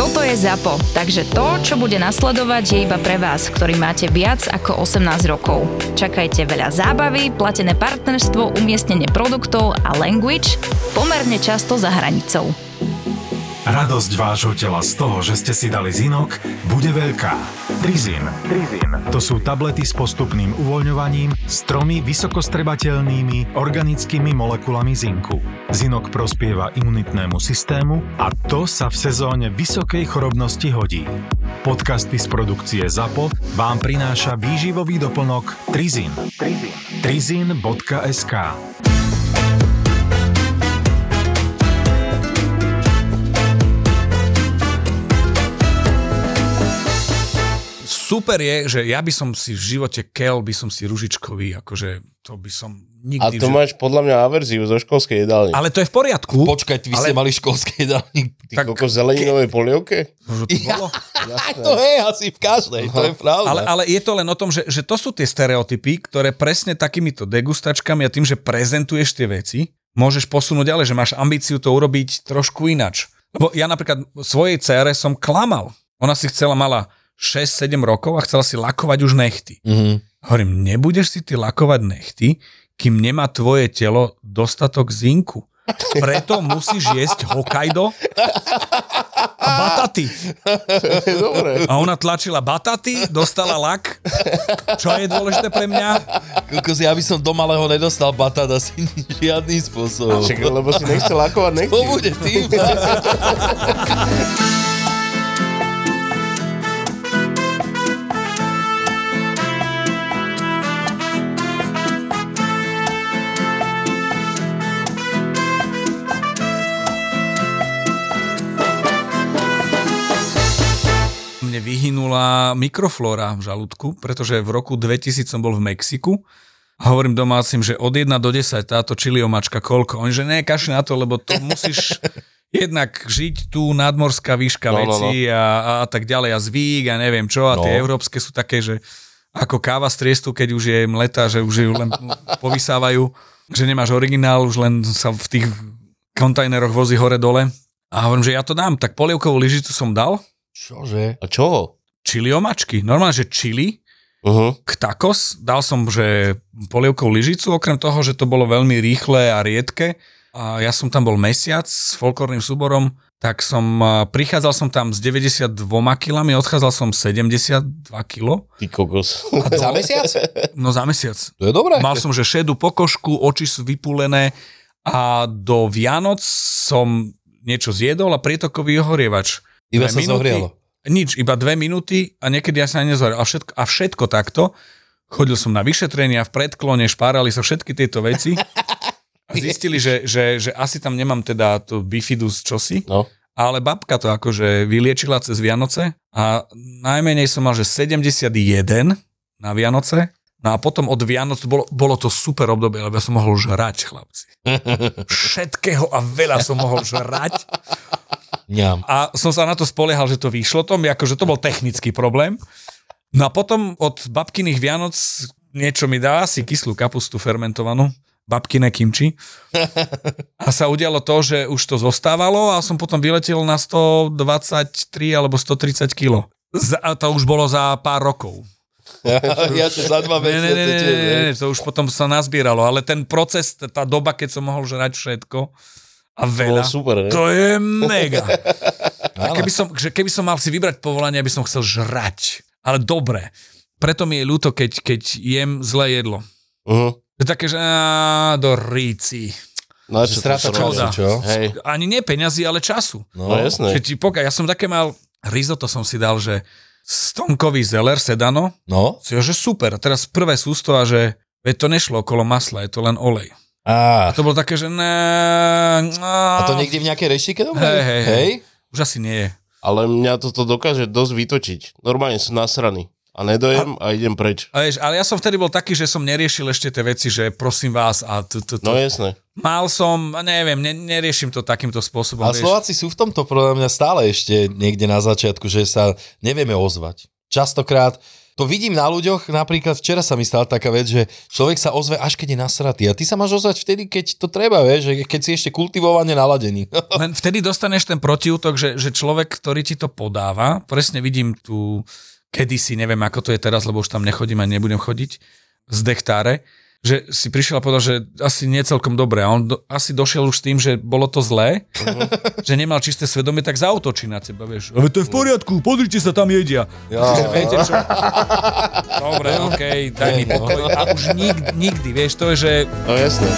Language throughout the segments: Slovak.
Toto je ZAPO, takže to, čo bude nasledovať, je iba pre vás, ktorý máte viac ako 18 rokov. Čakajte veľa zábavy, platené partnerstvo, umiestnenie produktov a language pomerne často za hranicou. Radosť vášho tela z toho, že ste si dali zinok, bude veľká. Trizin. Trizin. To sú tablety s postupným uvoľňovaním s tromi vysokostrebateľnými organickými molekulami zinku. Zinok prospieva imunitnému systému a to sa v sezóne vysokej chorobnosti hodí. Podcasty z produkcie ZAPO vám prináša výživový doplnok Trizin. Trizin. Trizin.sk super je, že ja by som si v živote kel, by som si ružičkový, akože to by som nikdy... A to že... máš podľa mňa averziu zo školskej jedálne. Ale to je v poriadku. Počkaj, vy ste Ale- mali školské jedálnik. Ty tak, koko zeleninovej polievke? Možno to bolo. to je asi v každej, to je pravda. Ale, ale je to len o tom, že, že to sú tie stereotypy, ktoré presne takýmito degustačkami a tým, že prezentuješ tie veci, môžeš posunúť ďalej, že máš ambíciu to urobiť trošku inač. Lebo ja napríklad svojej cére som klamal. Ona si chcela, mala 6-7 rokov a chcela si lakovať už nechty. Mhm. Hovorím, nebudeš si ty lakovať nechty, kým nemá tvoje telo dostatok zinku. Preto musíš jesť Hokkaido a bataty. Dobre. A ona tlačila bataty, dostala lak. Čo je dôležité pre mňa? Kokos, ja by som do malého nedostal batát asi žiadnym spôsobom. Čak, lebo si nechcel lakovať nechty. To bude tým. mikroflóra v žalúdku, pretože v roku 2000 som bol v Mexiku a hovorím domácim, že od 1 do 10 táto čiliomačka koľko. Oni, že ne, kašli na to, lebo to musíš jednak žiť tu nadmorská výška No, no, veci A, a, a tak ďalej a zvík a neviem čo a tie No. európske sú také, že ako káva z triestu, keď už je mleta, že už ju len povysávajú, že nemáš originál, už len sa v tých kontajneroch vozí hore-dole. A hovorím, že ja to dám, tak polievkovú lyžicu som dal, Čože? A čo? Čili omačky. Normálne, že čili, Uh-huh. k tacos, dal som, že polievkovú lyžicu, okrem toho, že to bolo veľmi rýchle a riedke. A ja som tam bol mesiac s folklórnym súborom, tak som, a, prichádzal som tam s 92 kilami, odchádzal som 72 kilo. Ty kokos. Za mesiac? No za mesiac. To je dobré. Mal som, že šedú pokožku, oči sú vypulené a do Vianoc som niečo zjedol a prietokový ohorievač. Iba sa minúty. zohrialo. Nič, iba dve minúty a niekedy ja sa ani nezoril. A všetko, a všetko takto. Chodil som na vyšetrenia, v predklone, špárali sa všetky tieto veci. A zistili, že, že, že asi tam nemám teda to bifidus čosi, No. ale babka to akože vyliečila cez Vianoce a najmenej som mal, že 71 na Vianoce. No a potom od Vianoc bolo, bolo to super obdobie, lebo ja som mohol žrať, chlapci. Všetkého a veľa som mohol žrať. Ňam. A som sa na to spoliehal, že to vyšlo to, akože to bol technický problém. No a potom od babkyných Vianoc niečo mi dá, asi kyslú kapustu fermentovanú, babkine kimči. A sa udialo to, že už to zostávalo a som potom vyletel na 123 alebo 130 kg. A to už bolo za pár rokov. ja čo za dva Ne, ne, ne, ne, mesiace ne, ne, to už potom sa nazbieralo, ale ten proces, tá doba, keď som mohol žrať všetko a veľa, bolo super, ne? to je mega. A keby som, že keby som mal si vybrať povolanie, aby som chcel žrať, ale dobre. Preto mi je ľúto, keď, keď jem zlé jedlo. Uh-huh. To je také, že á, do ríci. No, Že čo to stráta sa času, čo? Hej, Ani nie peňazí, ale času. no, jasné. Keď ti poka, ja som také mal, risotto som si dal, že stonkový zeler, sedano, No? si ho, že super. A teraz prvé sústo a že veď to nešlo okolo masla, je to len olej. Á, A to bolo také, že ne, a to niekde v nejakej reštike dobre? Hej, hej, hej. Už asi nie je. Ale mňa toto dokáže dosť vytočiť. Normálne som nasraný. A nedojem a, idem preč. A vieš, ale ja som vtedy bol taký, že som neriešil ešte tie veci, že prosím vás a tu, tu, tu. No jasné. Mal som, a neviem, ne, neriešim to takýmto spôsobom. A vieš. Slováci sú v tomto podľa mňa stále ešte niekde na začiatku, že sa nevieme ozvať. Častokrát to vidím na ľuďoch, napríklad včera sa mi stala taká vec, že človek sa ozve až keď je nasratý a ty sa máš ozvať vtedy, keď to treba, vieš, že keď si ešte kultivovane naladený. Len vtedy dostaneš ten protiútok, že, že človek, ktorý ti to podáva, presne vidím tu kedysi, neviem ako to je teraz, lebo už tam nechodím a nebudem chodiť, z dechtáre, že si prišiel a povedal, že asi nie celkom dobre. A on do, asi došiel už s tým, že bolo to zlé, že nemal čisté svedomie, tak zautočí na teba, vieš. Ale to je v poriadku, pozrite sa, tam jedia. Ja. Viete čo? Dobre, okej, daj mi no. pokoj. A už nikdy, nikdy, vieš, to je, že No jasné.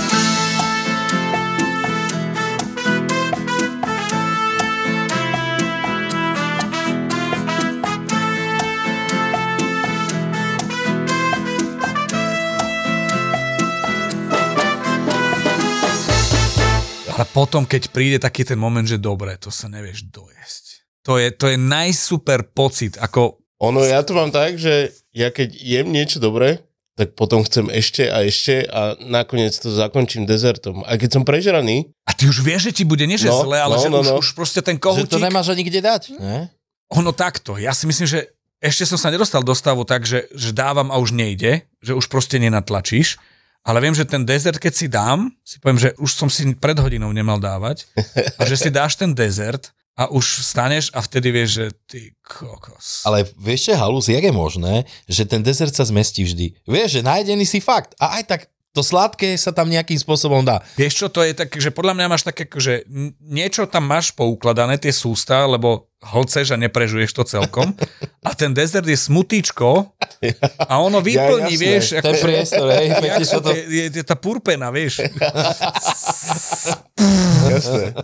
Potom, keď príde taký ten moment, že dobre, to sa nevieš dojesť. To je, to je najsuper pocit, ako Ono, ja to mám tak, že ja keď jem niečo dobré, tak potom chcem ešte a ešte a nakoniec to zakončím dezertom. A keď som prežraný, a ty už vieš, že ti bude nie že No, zle, ale no, že no, už, no. už proste ten že kohutík... to nemáš ani kde dať. Ne? Ono takto. Ja si myslím, že ešte som sa nedostal do stavu tak, že, že dávam a už nejde, že už proste nenatlačíš. Ale viem, že ten dezert, keď si dám, si poviem, že už som si pred hodinou nemal dávať a že si dáš ten dezert a už staneš a vtedy vieš, že ty kokos. Ale vieš čo, halus, jak je možné, že ten dezert sa zmestí vždy? Vieš, že nájdený si fakt. A aj tak to sladké sa tam nejakým spôsobom dá. Vieš čo, to je tak, že podľa mňa máš také, že niečo tam máš poukladané, tie sústa, lebo hlceš a neprežuješ to celkom. A ten dezert je smutíčko a ono vyplní, jasné. vieš, Ten akože- priestor, hej, Jak to... je, je tá purpena, vieš. jasné.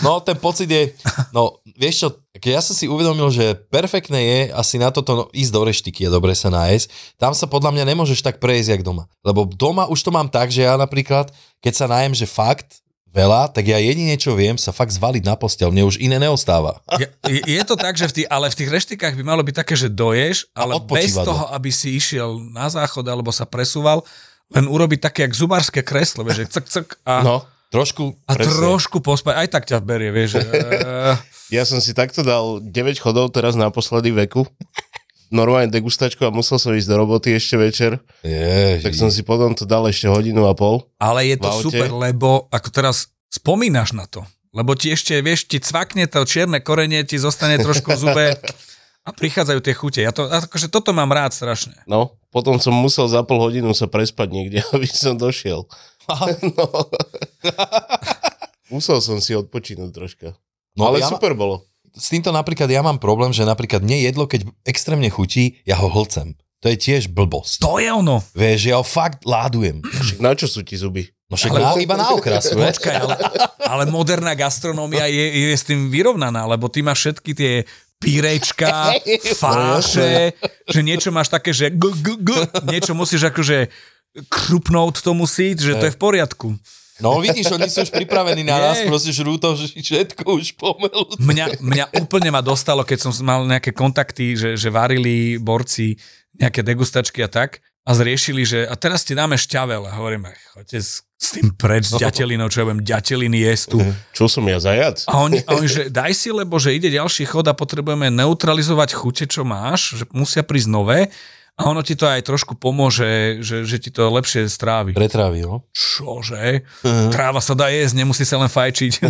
No, ten pocit je, no, vieš čo, keď ja som si uvedomil, že perfektné je asi na toto no, ísť do reštiky a dobre sa nájsť, tam sa podľa mňa nemôžeš tak prejsť, jak doma. Lebo doma už to mám tak, že ja napríklad, keď sa najem, že fakt veľa, tak ja jedine, čo viem, sa fakt zvaliť na postel. Mne už iné neostáva. Je, je, to tak, že v tých, ale v tých reštikách by malo byť také, že doješ, ale bez toho, aby si išiel na záchod alebo sa presúval, len urobiť také, jak zubárske kreslo, vieš, že ck, ck a, No, Trošku, a presne. trošku pospať, aj tak ťa berie, vieš. Že, ja som si takto dal 9 chodov teraz naposledy veku. Normálne degustačku a musel som ísť do roboty ešte večer. ježi. Tak som si potom to dal ešte hodinu a pol. ale je to super, lebo ako teraz spomínaš na to, lebo ti ešte, vieš, ti cvakne to čierne korenie, ti zostane trošku v zube a prichádzajú tie chute. Ja to, akože toto mám rád strašne. No, potom som musel za pol hodinu sa prespať niekde, aby som došiel. no. musel som si odpočinúť troška. No, Ale ja super bolo. S týmto napríklad ja mám problém, že napríklad mne jedlo, keď extrémne chutí, ja ho hlcem. To je tiež blbosť. To je ono. Vieš, ja ho fakt ládujem. Na čo sú ti zuby? No však Ale- na, iba na okrasu, vieš? Počkaj, ale, ale moderná gastronómia je, je s tým vyrovnaná, lebo ty máš všetky tie pírečka, fáše, že niečo máš také, že g, g, g, niečo musíš akože krupnúť to musí, že to je v poriadku. No vidíš, oni sú už pripravení na nás, proste žrú to že všetko už pomelú. Mňa, mňa úplne ma dostalo, keď som mal nejaké kontakty, že, že varili borci nejaké degustačky a tak a zriešili, že a teraz ti dáme šťavel. A hovoríme, choďte s, s tým preč s ďatelinou, čo ja budem ďateliny jesť tu. Čo som ja zajac? A oni, a oni, že daj si, lebo že ide ďalší chod a potrebujeme neutralizovať chute, čo máš, že musia prísť nové a ono ti to aj trošku pomôže, že, že ti to lepšie strávi. Pretrávi, no. Čože? Tráva sa dá jesť, nemusí sa len fajčiť.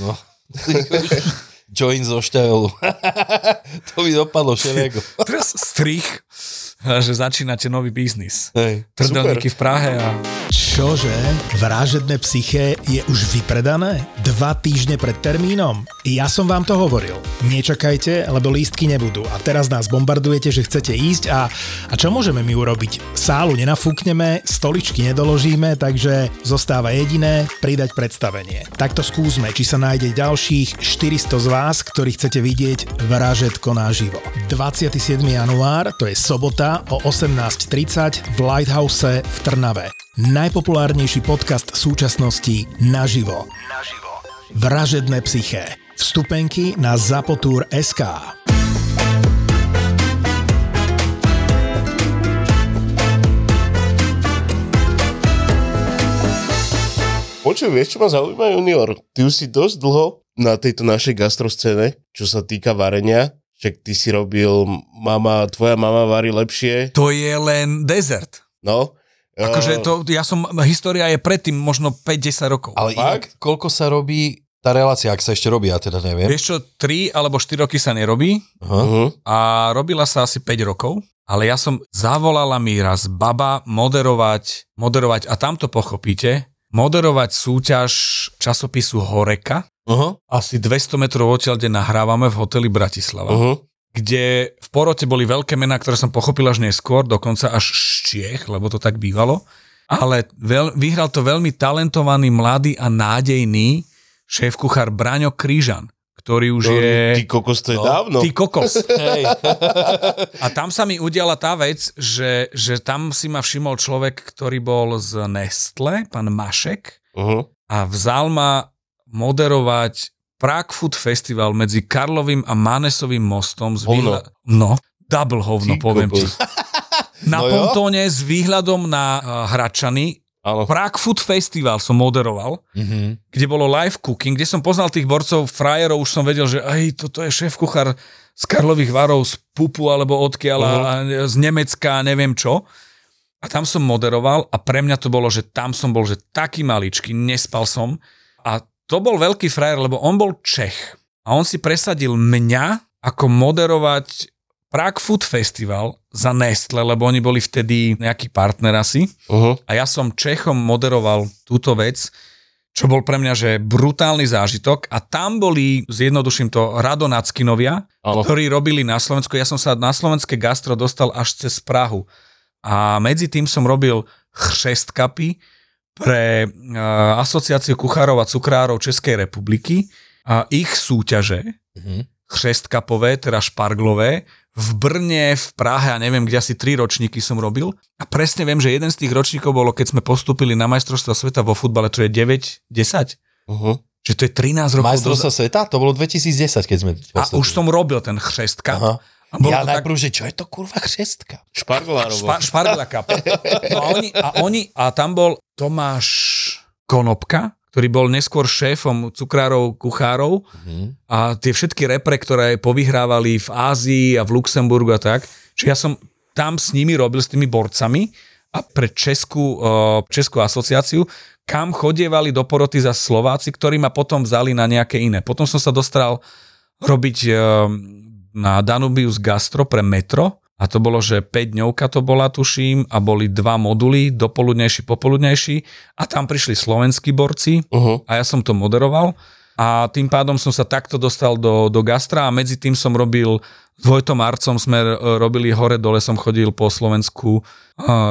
no. Join zo šťavelu. to by dopadlo všelijako. Teraz strich, že začínate nový biznis. Hej. Trdelníky v Prahe a... Čože? Vražedné psyché je už vypredané? Dva týždne pred termínom? Ja som vám to hovoril. Nečakajte, lebo lístky nebudú. A teraz nás bombardujete, že chcete ísť a, a čo môžeme my urobiť? Sálu nenafúkneme, stoličky nedoložíme, takže zostáva jediné pridať predstavenie. Takto skúsme, či sa nájde ďalších 400 z vás, ktorí chcete vidieť Vražetko naživo. 27. január, to je sobota o 18.30 v Lighthouse v Trnave. Najpopulárnejší podcast súčasnosti naživo. Naživo. Vražedné psyché. Vstupenky na Zapotur.sk. Počuj, vieš, čo ma zaujíma, Junior? Ty už si dosť dlho na tejto našej gastroscéne, čo sa týka varenia. Však ty si robil, mama, tvoja mama varí lepšie, To je len dezert. no. Akože to, ja som, história je predtým možno 5-10 rokov. Ale inak, koľko sa robí tá relácia, ak sa ešte robí, ja teda neviem. Vieš čo, 3 alebo 4 roky sa nerobí. Uh-huh. a robila sa asi 5 rokov, ale ja som, zavolala mi raz baba moderovať, moderovať, a tam to pochopíte, moderovať súťaž časopisu Horeka, Aha. asi 200 metrov odtiaľ, kde nahrávame v hoteli Bratislava. Uh-huh. kde v porote boli veľké mená, ktoré som pochopil až neskôr, dokonca až z Čiech, lebo to tak bývalo. Ale veľ, vyhral to veľmi talentovaný, mladý a nádejný šéf-kuchár Braňo Krížan, ktorý už To, je... Ty kokos, to je No, dávno. Ty kokos. Hej. A tam sa mi udiala tá vec, že, že tam si ma všimol človek, ktorý bol z Nestle, pán Mašek, Uh-huh. a vzal ma moderovať Prague Food Festival medzi Karlovým a Mánesovým mostom z výhľa... No, double hovno, Ty poviem ti. Na No pontóne s výhľadom na uh, Hračany. Áno. Prague Food Festival som moderoval, Mhm. kde bolo live cooking, kde som poznal tých borcov, frajerov, už som vedel, že aj toto je šéf kuchár z Karlových varov, z Pupu alebo odkiaľ, a z Nemecka, neviem čo. A tam som moderoval a pre mňa to bolo, že tam som bol, že taký maličký, nespal som. A to bol veľký frajer, lebo on bol Čech. A on si presadil mňa ako moderovať Prague Food Festival za Nestle, lebo oni boli vtedy nejaký partner asi. Uh-huh. A ja som Čechom moderoval túto vec, čo bol pre mňa, že brutálny zážitok. A tam boli, zjednoduším to, Rado Nackinovia, Áno. ktorí robili na Slovensku. Ja som sa na slovenské gastro dostal až cez Prahu. A medzi tým som robil chřestkapy pre uh, Asociáciu kuchárov a cukrárov Českej republiky a ich súťaže Mhm. chřestkapové, teda šparglové, v Brne, v Prahe a neviem, kde asi tri ročníky som robil. A presne viem, že jeden z tých ročníkov bolo, keď sme postúpili na majstrovstva sveta vo futbale, čo je 9, 10. Uh-huh. Že to je 13 rokov Majstrovstvo dozadu. sveta? To bolo 2010, keď sme... A už som robil ten chřestkap. Aha. A bolo Ja to tak, najprv, že čo je to kurva chřestka? Špargolárovo. špa, špargla. No a oni, a oni, a tam bol Tomáš Konopka, ktorý bol neskôr šéfom cukrárov, kuchárov Mhm. a tie všetky repre, ktoré povyhrávali v Ázii a v Luxemburgu a tak, že ja som tam s nimi robil, s tými borcami a pre Českú, uh, Českú asociáciu, kam chodievali do poroty za Slováci, ktorí ma potom vzali na nejaké iné. Potom som sa dostal robiť uh, na Danubius Gastro pre Metro. A to bolo, že 5 dňovka to bola, tuším, a boli dva moduly, dopoludnejší, popoludnejší. A tam prišli slovenskí borci, Uh-huh. a ja som to moderoval. A tým pádom som sa takto dostal do, do gastra. A medzi tým som robil s Vojtom Arcom sme robili hore dole, som chodil po Slovensku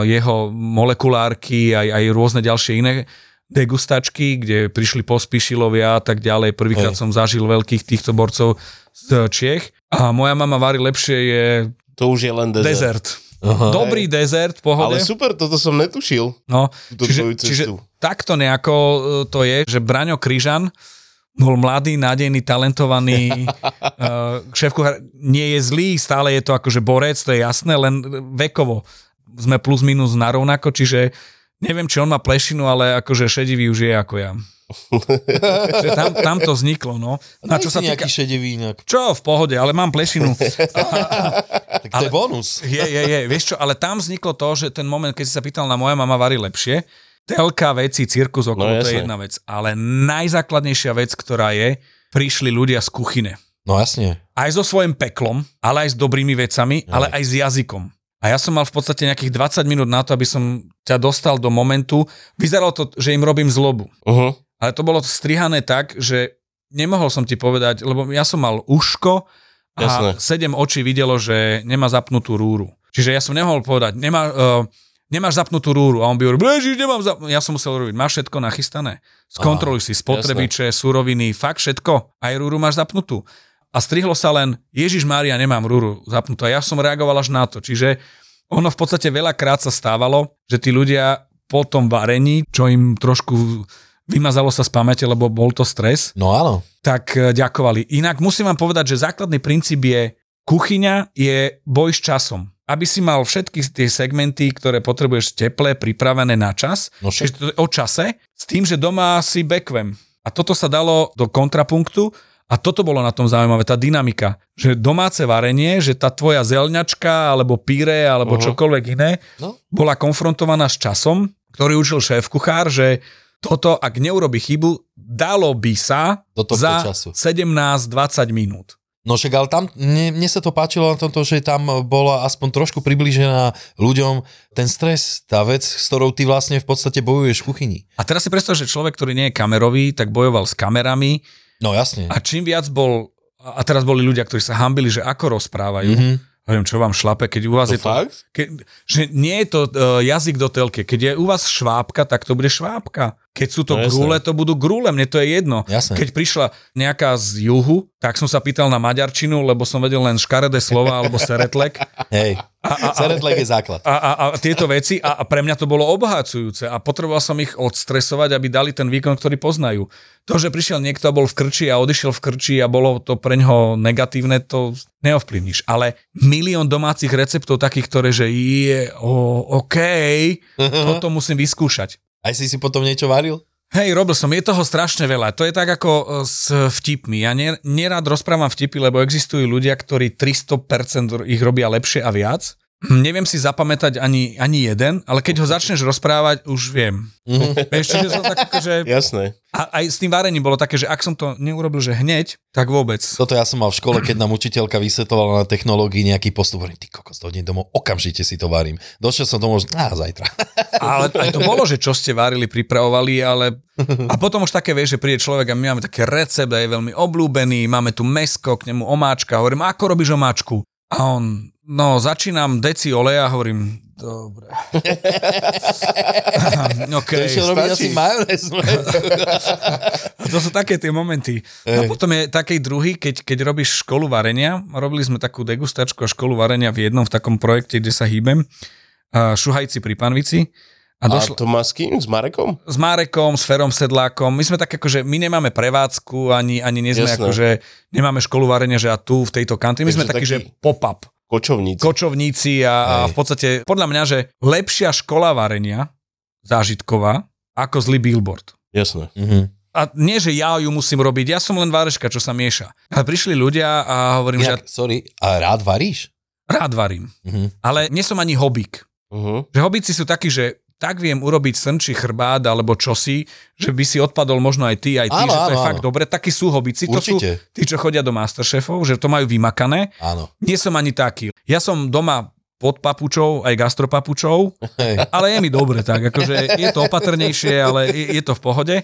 jeho molekulárky aj, aj rôzne ďalšie iné degustačky, kde prišli pospíšilovia a tak ďalej. Prvýkrát Hej. som zažil veľkých týchto borcov z Čiech a moja mama varí lepšie je To už je len dezert. dezert. Aha. Dobrý dezert, pohode. Ale super, toto som netušil. No, čiže, čiže takto nejako e, to je, že Braňo Kryžan bol mladý, nádejný, talentovaný uh, šéf nie je zlý, stále je to akože borec, to je jasné, len vekovo sme plus minus na rovnako, čiže neviem, či on má plešinu, ale akože šedivý už je ako ja. Čiže tam, tam to vzniklo, no. Na čo sa týka... nejaký šedivý inak. Čo, v pohode, ale mám plešinu. Tak to je bonus. Je, je, je. Vieš čo, ale tam vzniklo to, že ten moment, keď si sa pýtal na moja mama varí lepšie, telka veci, cirkus okolo, No, to je jedna vec. Ale najzákladnejšia vec, ktorá je, prišli ľudia z kuchyne. No jasne. Aj so svojím peklom, ale aj s dobrými vecami, ale aj s jazykom. A ja som mal v podstate nejakých 20 minút na to, aby som ťa dostal do momentu. Vyzeralo to, že im robím zlobu. Uh-huh. Ale to bolo strihané tak, že nemohol som ti povedať, lebo ja som mal uško a Jasné. sedem očí videlo, že nemá zapnutú rúru. Čiže ja som nemohol povedať, nemá, uh, nemáš zapnutú rúru. A on by hovoril, "Ježiš, nemám zap-" Ja som musel robiť, máš všetko nachystané. Skontroluj si spotrebiče, suroviny, fakt všetko. Aj rúru máš zapnutú. A strihlo sa len, Ježiš Mária, nemám rúru zapnutú. A ja som reagoval až na to. Čiže ono v podstate veľakrát sa stávalo, že tí ľudia po tom varení, čo im trošku vymazalo sa z pamäte, lebo bol to stres, No áno. tak e, ďakovali. Inak musím vám povedať, že základný princíp je, kuchyňa je boj s časom. Aby si mal všetky tie segmenty, ktoré potrebuješ teplé, pripravené na čas, No čiže to je o čase, s tým, že doma si bekvem. A toto sa dalo do kontrapunktu A toto bolo na tom zaujímavé, tá dynamika, že domáce varenie, že tá tvoja zelňačka, alebo píre, alebo uh-huh. čokoľvek iné, No. bola konfrontovaná s časom, ktorý učil šéf kuchár, že toto, ak neurobi chybu, dalo by sa Do za času. 17-20 minút. No však ale tam, mne, mne sa to páčilo na tomto, že tam bola aspoň trošku približená ľuďom ten stres, tá vec, s ktorou ty vlastne v podstate bojuješ v kuchyni. A teraz si predstav, že človek, ktorý nie je kamerový, tak bojoval s kamerami No jasne. a čím viac bol, a teraz boli ľudia, ktorí sa hambili, že ako rozprávajú, Mhm. Hovorím, čo vám šlape, keď u vás To je to... fakt? Ke, že nie je to uh, jazyk do telke. Keď je u vás švábka, tak to bude švábka. Keď sú to No, grúle, to budú grúle, mne to je jedno. Jasné. Keď prišla nejaká z juhu, tak som sa pýtal na maďarčinu, lebo som vedel len škaredé slova alebo seretlek. Hej, seretlek je základ. A, a, a tieto veci a, a pre mňa to bolo obohacujúce a potreboval som ich odstresovať, aby dali ten výkon, ktorý poznajú. To, že prišiel niekto a bol v krči a odišiel v krči a bolo to pre ňoho negatívne, to neovplyvníš. Ale milión domácich receptov takých, ktoré, že je, o, OK, toto musím vyskúšať. Aj si si potom niečo varil? Hej, robil som, je toho strašne veľa. To je tak ako e, s vtipmi. Ja ner, nerád rozprávam vtipy, lebo existujú ľudia, ktorí 300% ich robia lepšie a viac. Neviem si zapamätať ani, ani jeden, ale keď ho začneš rozprávať, už viem. Vieš, čiže som tak ako, že... Jasné. A aj s tým varením bolo také, že ak som to neurobil, že hneď, tak vôbec. Toto ja som mal v škole, keď nám učiteľka vysvetovala na technológii nejaký postup. Hovorím, ty kokos, dojdem domov, okamžite si to varím. Došiel som domov, že á, zajtra. Ale aj to bolo, že čo ste varili, pripravovali, ale... A potom už také, vieš, že príde človek a my máme také recept a je veľmi obľúbený, máme tu mesko, k nemu omáčka, hovorím, ako robíš omáčku? A on, no začínam deci oleja, hovorím, dobre. okay. Išiel robiť stačí. asi majonez. A to sú také tie momenty. A potom je taký druhý, keď, keď robíš školu varenia. Robili sme takú degustačku a školu varenia v jednom v takom projekte, kde sa hýbem. A šuhajci pri panvici. A A došlo to má s kým? S Marekom? s Márekom, s Ferom Sedlákom. My sme tak ako, že my nemáme prevádzku, ani, ani nie sme Jasné. ako, že nemáme školu varenia, že a tu v tejto kantine. My sme Takže takí, že taký- pop-up. Kočovníci. Kočovníci a, a v podstate podľa mňa, že lepšia škola varenia zážitková ako zlý billboard. Jasné. Mhm. A nie, že ja ju musím robiť, ja som len váreška, čo sa mieša. Ale prišli ľudia a hovorím, Inak, že sorry, a rád varíš? rád varím. Mhm. Ale nie som ani hobík. Uh-huh. Že hobíci sú takí, že tak viem urobiť srnčí chrbát alebo čosi, že by si odpadol možno aj ty, aj ty, Áno, že to je áno, fakt áno. dobre. Takí sú hobíci. To sú tí, čo chodia do Masterchefov, že to majú vymakané. Áno. Nie som ani taký. Ja som doma pod papučou, aj gastropapučou, Hej. ale je mi dobre tak, akože je to opatrnejšie, ale je, je to v pohode.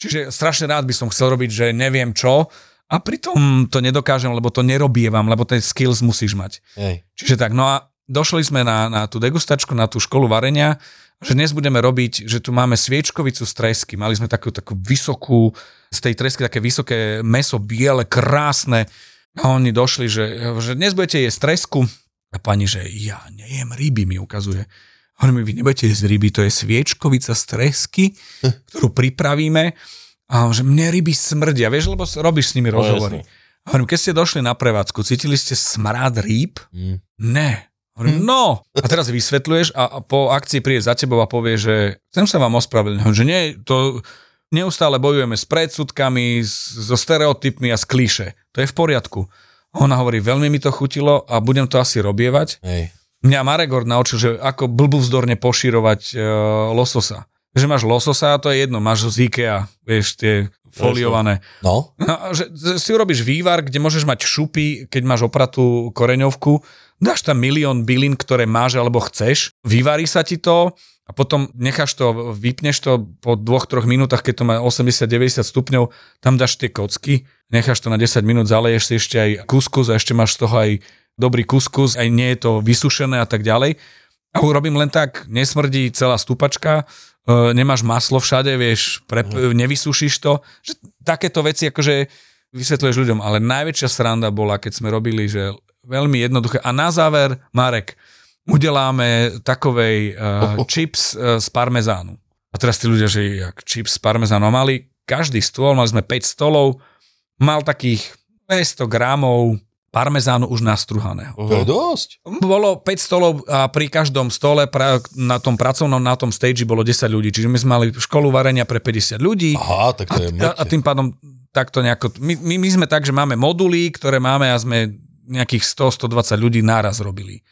Čiže strašne rád by som chcel robiť, že neviem čo a pritom to nedokážem, lebo to nerobievam, lebo ten skills musíš mať. Hej. Čiže tak, no a došli sme na, na tú degustačku, na tú školu varenia, že dnes budeme robiť, že tu máme sviečkovicu z tresky. Mali sme takú, takú vysokú, z tej tresky také vysoké meso, biele, krásne. A oni došli, že, že dnes budete jesť tresku. A pani, že ja nejem ryby, mi ukazuje. Hovorím, vy nebudete jesť ryby, to je sviečkovica z tresky, ktorú pripravíme. A on, že mne ryby smrdia, vieš, lebo robíš s nimi rozhovory. Hovorím, keď ste došli na prevádzku, cítili ste smrad rýb? Mm. Ne. Hovorím, no. A teraz vysvetľuješ a, a po akcii príde za tebou a povie, že chcem sa vám ospravedlniť. Že nie, to neustále bojujeme s predsudkami, so stereotypmi a s klíše. To je v poriadku. Ona hovorí, veľmi mi to chutilo a budem to asi robievať. Hej. Mňa Maregor naučil, že ako blbúvzdorne poširovať e, lososa. Že máš lososa a to je jedno, máš z IKEA, vieš, tie foliované. No, No, že si urobíš vývar, kde môžeš mať šupy, keď máš opratú koreňovku, dáš tam milión bylín, ktoré máš alebo chceš, vyvarí sa ti to a potom necháš to, vypneš to po dvoch, troch minútach, keď to má 80-90 stupňov, tam dáš tie kocky, necháš to na 10 minút, zaleješ si ešte aj kuskus a ešte máš z toho aj dobrý kuskus, aj nie je to vysušené a tak ďalej. A urobím len tak, nesmrdí celá stupačka, e, nemáš maslo všade, vieš, pre, nevysušíš to. Že takéto veci akože vysvetľuješ ľuďom, ale najväčšia sranda bola, keď sme robili, že veľmi jednoduché. A na záver, Marek, udeláme takovej uh, chips uh, z parmezánu. A teraz tí ľudia, že jak chips z parmezánu. A mali každý stôl, mali sme 5 stolov, mal takých 200 gramov parmezánu už nastruhaného. to je dosť. Bolo 5 stolov a pri každom stole pra, na tom pracovnom, na tom stage bolo 10 ľudí. Čiže my sme mali školu varenia pre 50 ľudí Aha, tak to je a, a tým pádom takto nejako, my, my, my sme tak, že máme moduly, ktoré máme a sme nejakých 100-120 ľudí naraz robili.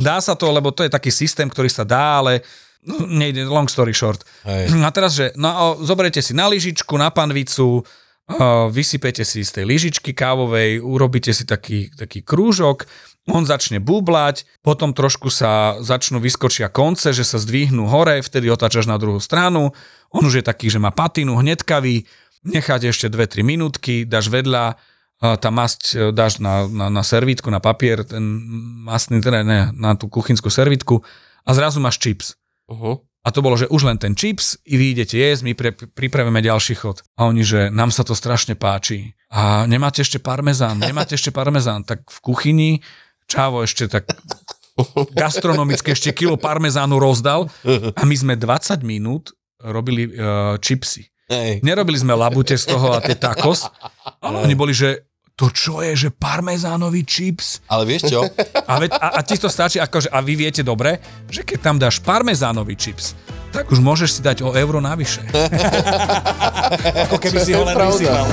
Dá sa to, lebo to je taký systém, ktorý sa dá, ale no, nejde, long story short. Hej. A teraz, že no, o, zoberete si na lyžičku, na panvicu, o, vysypete si z tej lyžičky kávovej, urobíte si taký, taký krúžok, on začne bublať, potom trošku sa začnú vyskočia konce, že sa zdvihnú hore, vtedy otáčaš na druhú stranu, on už je taký, že má patinu, hnedkavý, necháte ešte 2-3 minútky, dáš vedľa, tá masť e, dáš na, na, na servítku, na papier, ten masný, teda ne, na tú kuchynskú servítku a zrazu máš chips. Uh-huh. A to bolo, že už len ten chips, i vy idete jesť, my pre, pripravíme ďalší chod. A oni, že nám sa to strašne páči. A nemáte ešte parmezán, nemáte ešte parmezán. Tak v kuchyni Čávo ešte tak gastronomicky ešte kilo parmezánu rozdal a my sme 20 minút robili uh, chipsy. Hej. Nerobili sme labute z toho a tie tacos, ale oni boli, že to čo je, že parmezánový chips? Ale vieš čo? A, veď, a, a ti to stačí, akože, a vy viete dobre, že keď tam dáš parmezánový chips, tak už môžeš si dať o euro navyše. Ako keby si ho len pravda. vysypal.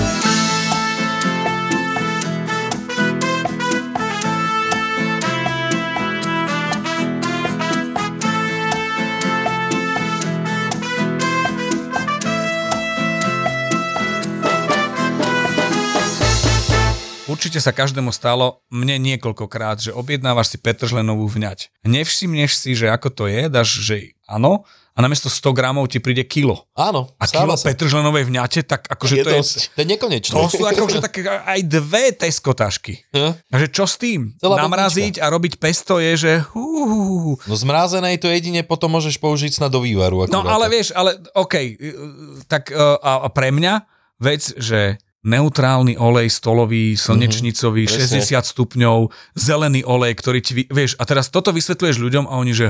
Určite sa každému stalo, mne niekoľkokrát, že objednávaš si petržlenovú vňať. Nevšimneš si, že ako to je, dáš, že áno, a namiesto 100 gramov ti príde kilo. Áno, A kilo sa. petržlenovej vňate, tak akože Je to je... dosť. To je nekonečné. To sú akože také aj dve Tesco tašky. Hm? A že čo s tým? Celá Namraziť a robiť pesto je, že hú, No zmrázené to jedine potom môžeš použiť snad do vývaru. No akurát. ale vieš, ale OK, tak uh, a a pre mňa vec, že neutrálny olej stolový, slnečnicový, presne. 60 stupňov, zelený olej, ktorý ti, vieš, a teraz toto vysvetľuješ ľuďom a oni, že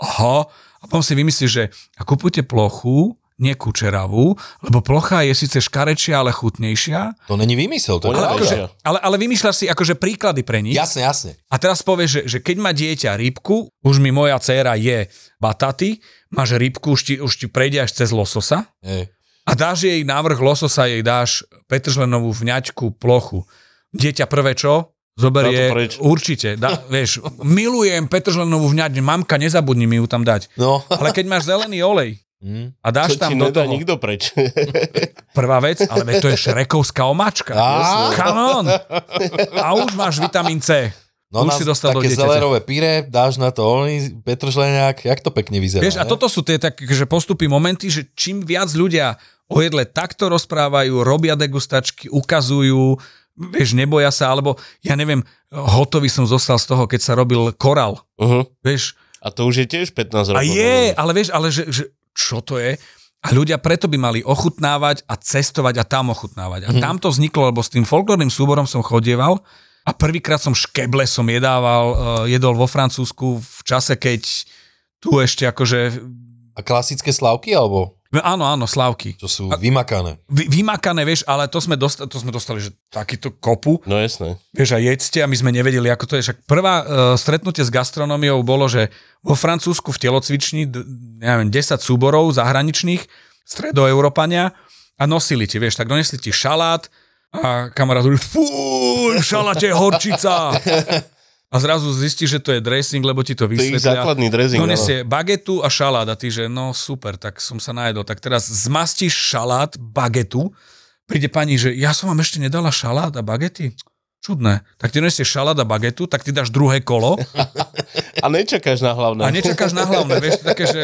aha, a potom si vymyslíš, že a kupujte plochu, nie kučeravú, lebo plocha je síce škarečia, ale chutnejšia. To není vymysel. To je Ale. Akože, ale, ale vymýšľaš si akože príklady pre nich. Jasne, jasne. A teraz povieš, že, že keď má dieťa rybku, už mi moja dcéra je bataty, máš rybku, už ti, už ti prejde až cez lososa Hej. A dáš jej návrh lososa, jej dáš petržlenovú vňaťku plochu. Dieťa prvé čo? Zoberie, určite, dá, vieš, milujem petržlenovú vňať, mamka, nezabudni mi ju tam dať. No. Ale keď máš zelený olej Hm. a dáš ti tam do toho nikto preč. prvá vec, ale veď to je šrekovská omáčka. Á. Come on. A už máš vitamín C. No už si dostal do také dieťaťa. zelerové píre, dáš na to oný petržleniak, jak to pekne vyzerá. Vieš, a toto sú tie tak, že postupy, momenty, že čím viac ľudia o jedle takto rozprávajú, robia degustačky, ukazujú, vieš, neboja sa, alebo ja neviem, hotový som zostal z toho, keď sa robil korál, uh-huh. vieš, A to už je tiež 15 rokov. a je, ale vieš, ale že, že čo to je? A ľudia preto by mali ochutnávať a cestovať a tam ochutnávať. A tam to vzniklo, lebo s tým folklórnym súborom som chodieval a prvýkrát som škeble som jedával, uh, jedol vo Francúzsku v čase, keď tu ešte akože A klasické slavky, alebo No Áno, áno, Slavky. čo sú vymakané? Vy, vymakané, vieš, ale to sme, dostali, to sme dostali, že takýto kopu, No jasné. vieš, a jedzte a my sme nevedeli, ako to je. Však prvá uh, stretnutie s gastronómiou bolo, že vo Francúzsku v telocvični, d- neviem, 10 súborov zahraničných, stredoeurópania a nosili ti, vieš, tak donesli ti šalát a kamarát hovorí, fú, v šaláte je horčica. A zrazu zistíš, že to je dressing, lebo ti to To je ich vysvetlia. základný dressing. Donesie bagetu a šalát a ty, že no super, tak som sa najedol. Tak teraz zmastíš šalát, bagetu, príde pani, že ja som vám ešte nedala šalát a bagety? Čudné. Tak ty donesie šalát a bagetu, tak ty dáš druhé kolo A nečakáš na hlavné. a nečakáš na hlavné. Vieš, také, že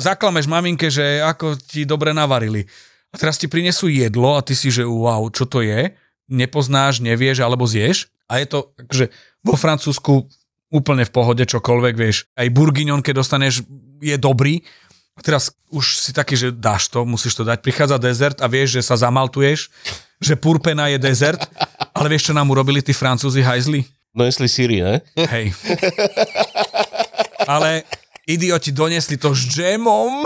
zaklameš maminke, že ako ti dobre navarili. A teraz ti prinesú jedlo a ty si, že wow, čo to je? Nepoznáš, nevieš, alebo zješ. A je to, že vo Francúzsku úplne v pohode čokoľvek, vieš. Aj bourguignon, keď dostaneš, je dobrý. A teraz už si taký, že dáš to, musíš to dať. Prichádza dezert a vieš, že sa zamaltuješ, že purpena je dezert, ale vieš, čo nám urobili tí francúzi hajzli? Donesli Siri, ne? Hej. Ale idioti donesli to s džemom.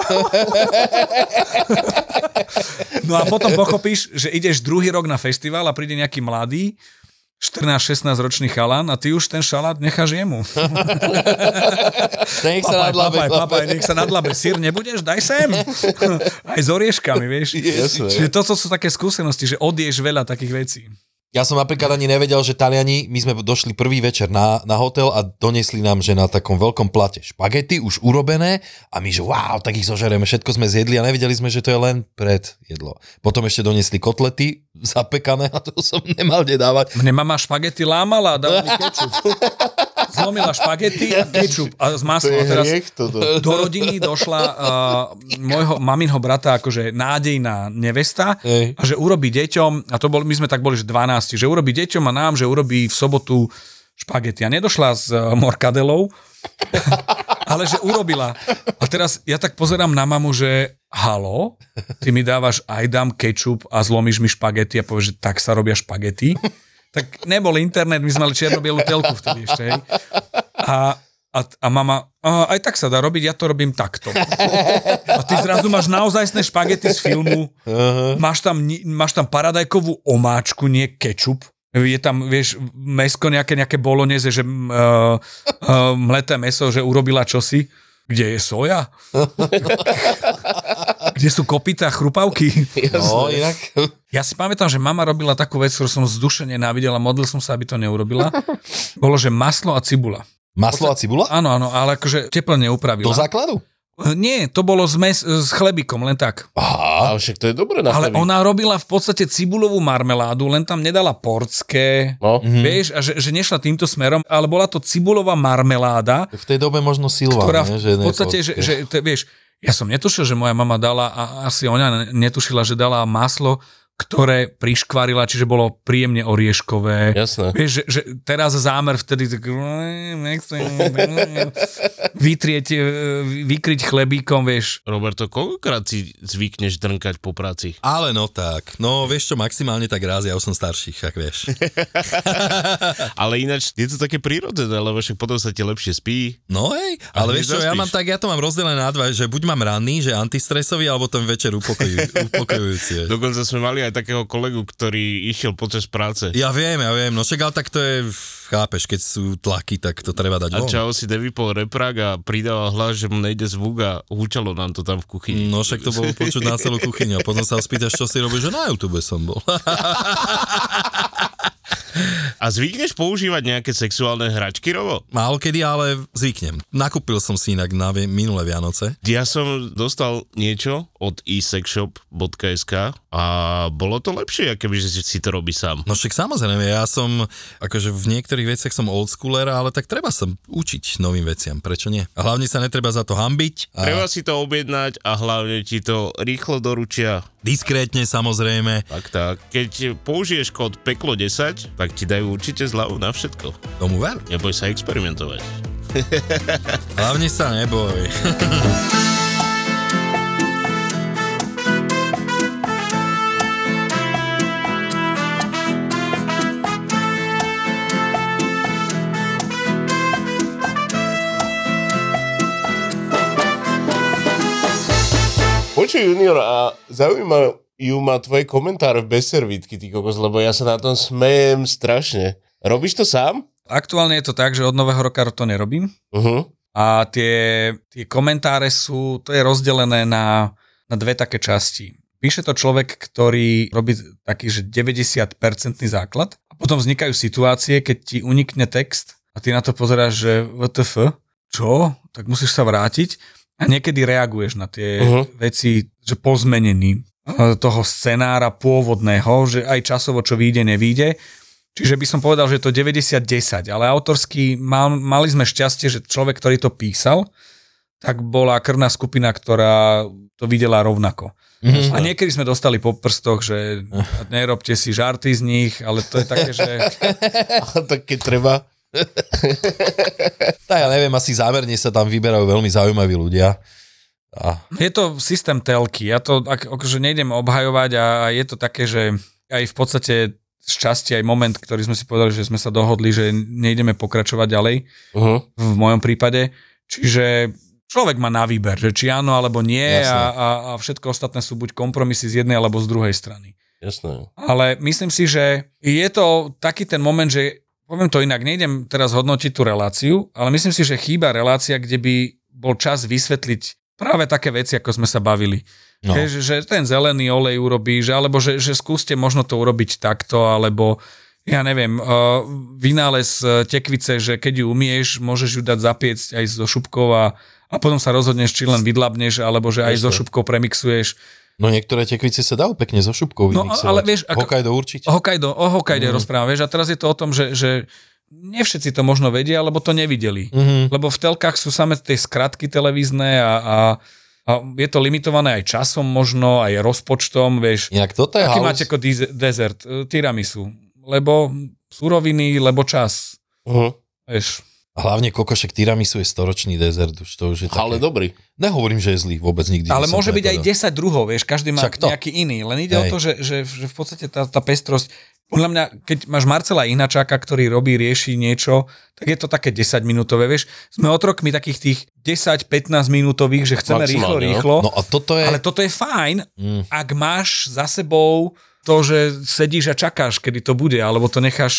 No a potom pochopíš, že ideš druhý rok na festival a príde nejaký mladý, 14-16 ročný chalan a ty už ten šalát necháš jemu. Nech sa nadlabe, papaj, papaj, nech sa nadlabe. Sír nebudeš? Daj sem. Aj s orieškami, vieš. Jasné. Čiže toto sú také skúsenosti, že odieš veľa takých vecí. Ja som napríklad ani nevedel, že Taliani, my sme došli prvý večer na, na hotel a donesli nám, že na takom veľkom plate špagety už urobené a my, že wow, tak ich zožereme, všetko sme zjedli a nevedeli sme, že to je len pred jedlo. Potom ešte donesli kotlety zapekané a to som nemal kde dávať. Mne mama špagety lámala a dala mi kečup. Zlomila špagety a kečup a z To masla. teraz toto. do rodiny došla uh, môjho maminho brata akože nádejná nevesta Hej. a že urobí deťom, a to bol, my sme tak boli, že 12, že urobí deťom a nám, že urobí v sobotu špagety. A nedošla s uh, morkadelou, ale že urobila. A teraz ja tak pozerám na mamu, že halo, ty mi dávaš aj dám kečup a zlomíš mi špagety a povieš, že tak sa robia špagety. Tak nebol internet, my sme mali čierno-bielú telku vtedy ešte. A, a, a mama, a, aj tak sa dá robiť, ja to robím takto. A ty zrazu máš naozajstné špagety z filmu, máš tam, máš tam paradajkovú omáčku, nie kečup. Je tam, vieš, mesko nejaké, nejaké bolognese, že uh, uh, mleté meso, že urobila čosi. Kde je soja? Kde sú kopytá chrupavky? No, inak. Ja si pamätám, že mama robila takú vec, ktorú som zdušene návidela, modlil som sa, aby to neurobila. Bolo, že maslo a cibula. Maslo a cibula? Áno, áno, ale akože teplne upravila. Do základu? Nie, to bolo s, mes, s chlebikom, len tak. Aha. Ale však to je dobré na Ale chlebík. ona robila v podstate cibulovú marmeládu, len tam nedala portské, No. mm. vieš, a že, že nešla týmto smerom, ale bola to cibulová marmeláda, V tej dobe možno Silva, ktorá ne? v, Že v podstate, že, že to, vieš, ja som netušil, že moja mama dala, a asi ona netušila, že dala maslo, ktoré priškvarila, čiže bolo príjemne orieškové. Jasné. Vieš, že, že teraz zámer vtedy tak vytrieť, e, vykryť chlebíkom, vieš. Roberto, koľkokrát si zvykneš drnkať po práci? Ale no tak, no vieš čo, maximálne tak raz, ja už som starší, však vieš. Ale ináč je to také prírodzené, lebo však potom sa ti lepšie spí. No hej, ale vieš čo, ja mám tak, ja to mám rozdelené na dva, že buď mám ranný, že antistresový, alebo ten večer upokojuj, upokojujúci. Dokonca sme mali aj takého kolegu, ktorý išiel počas práce. Ja viem, ja viem, no však ale tak to je, chápeš, keď sú tlaky, tak to treba dať A von. čau si nevypol reprák a pridával hlas, že mu nejde zvuk a húčalo nám to tam v kuchyni. No však to bolo počuť na celú kuchyňu a potom sa spýtaš, čo si robíš, že na YouTube som bol. A zvykneš používať nejaké sexuálne hračky, Robo? Málo kedy, ale zvyknem. Nakúpil som si inak na minulé Vianoce. Ja som dostal niečo od esexshop.sk a bolo to lepšie, keby že si to robí sám. No však samozrejme, ja som, akože v niektorých veciach som oldschooler, ale tak treba sa učiť novým veciam, prečo nie? A hlavne sa netreba za to hambiť. A Treba si to objednať a hlavne ti to rýchlo doručia. diskrétne samozrejme, Tak, tak. Keď použiješ kód PEKLO10, tak ti dajú určite zľavu na všetko. tomu ver. Neboj sa experimentovať. Hlavne sa neboj. Počuj, Junior, a zaujímajú ma tvoje komentáre v bezservítky, ty kokos, lebo ja sa na tom smejem strašne. Robíš to sám? Aktuálne je to tak, že od nového roka to nerobím Uh-huh. a tie, tie komentáre sú, to je rozdelené na, na dve také časti. Píše to človek, ktorý robí taký, že 90% základ a potom vznikajú situácie, keď ti unikne text a ty na to pozeráš, že WTF, čo? Tak musíš sa vrátiť a niekedy reaguješ na tie Mhm. veci, že pozmenený toho scenára pôvodného, že aj časovo, čo vyjde, nevyjde. Čiže by som povedal, že to 90-10, ale autorský mal, mali sme šťastie, že človek, ktorý to písal, tak bola krvná skupina, ktorá to videla rovnako. A niekedy sme dostali po prstoch, že nerobte si žarty z nich, ale to je také, že tak keď treba. Tak ja neviem, asi zámerne sa tam vyberajú veľmi zaujímaví ľudia. A je to systém telky. Ja to ak, akože nejdem obhajovať a, a je to také, že aj v podstate z časti aj moment, ktorý sme si povedali, že sme sa dohodli, že nejdeme pokračovať ďalej Uh-huh. v mojom prípade. Čiže človek má na výber, že či áno alebo nie Jasné. a, a, a všetko ostatné sú buď kompromisy z jednej alebo z druhej strany. Jasné. Ale myslím si, že je to taký ten moment, že poviem to inak, nejdem teraz hodnotiť tú reláciu, ale myslím si, že chýba relácia, kde by bol čas vysvetliť práve také veci, ako sme sa bavili. No. Že, že ten zelený olej urobíš, alebo že, že skúste možno to urobiť takto, alebo ja neviem, uh, vynález uh, tekvice, že keď ju umieš, môžeš ju dať zapiecť aj zo šupkov a, a potom sa rozhodneš, či len vydlabneš, alebo že aj Jasné. šupkou premixuješ. No niektoré tekvice sa dajú pekne so šupkou No, ale vieš, ako- Hokkaido určite. Hokkaido, o Hokkaido Mhm. mm. rozprávam, vieš, a teraz je to o tom, že, že nie všetci to možno vedia, alebo to nevideli. Mhm. Lebo v telkách sú same tie skratky televízne a, a, a je to limitované aj časom možno, aj rozpočtom, vieš. Inak toto je Aký halus. máte ako diz- desert? E, Tiramisu. Lebo suroviny, lebo čas. Uh-huh. Vieš. Hlavne kokošek tiramisu je storočný dezert, už to už je také. Ale dobrý. Nehovorím, že je zlý, vôbec nikdy. Ale môže byť aj povedal. 10 druhov, vieš, každý má nejaký iný. Len ide Hej. o to, že, že, že v podstate tá, tá pestrosť, podľa mňa, keď máš Marcela Inačáka, ktorý robí, rieši niečo, tak je to také 10 minútové, vieš. Sme otrokmi takých tých 10-15 minútových, že chceme rýchlo, Maximálne, no. rýchlo. No a toto je... Ale toto je fajn, Mm. ak máš za sebou to, že sedíš a čakáš, kedy to bude, alebo to necháš,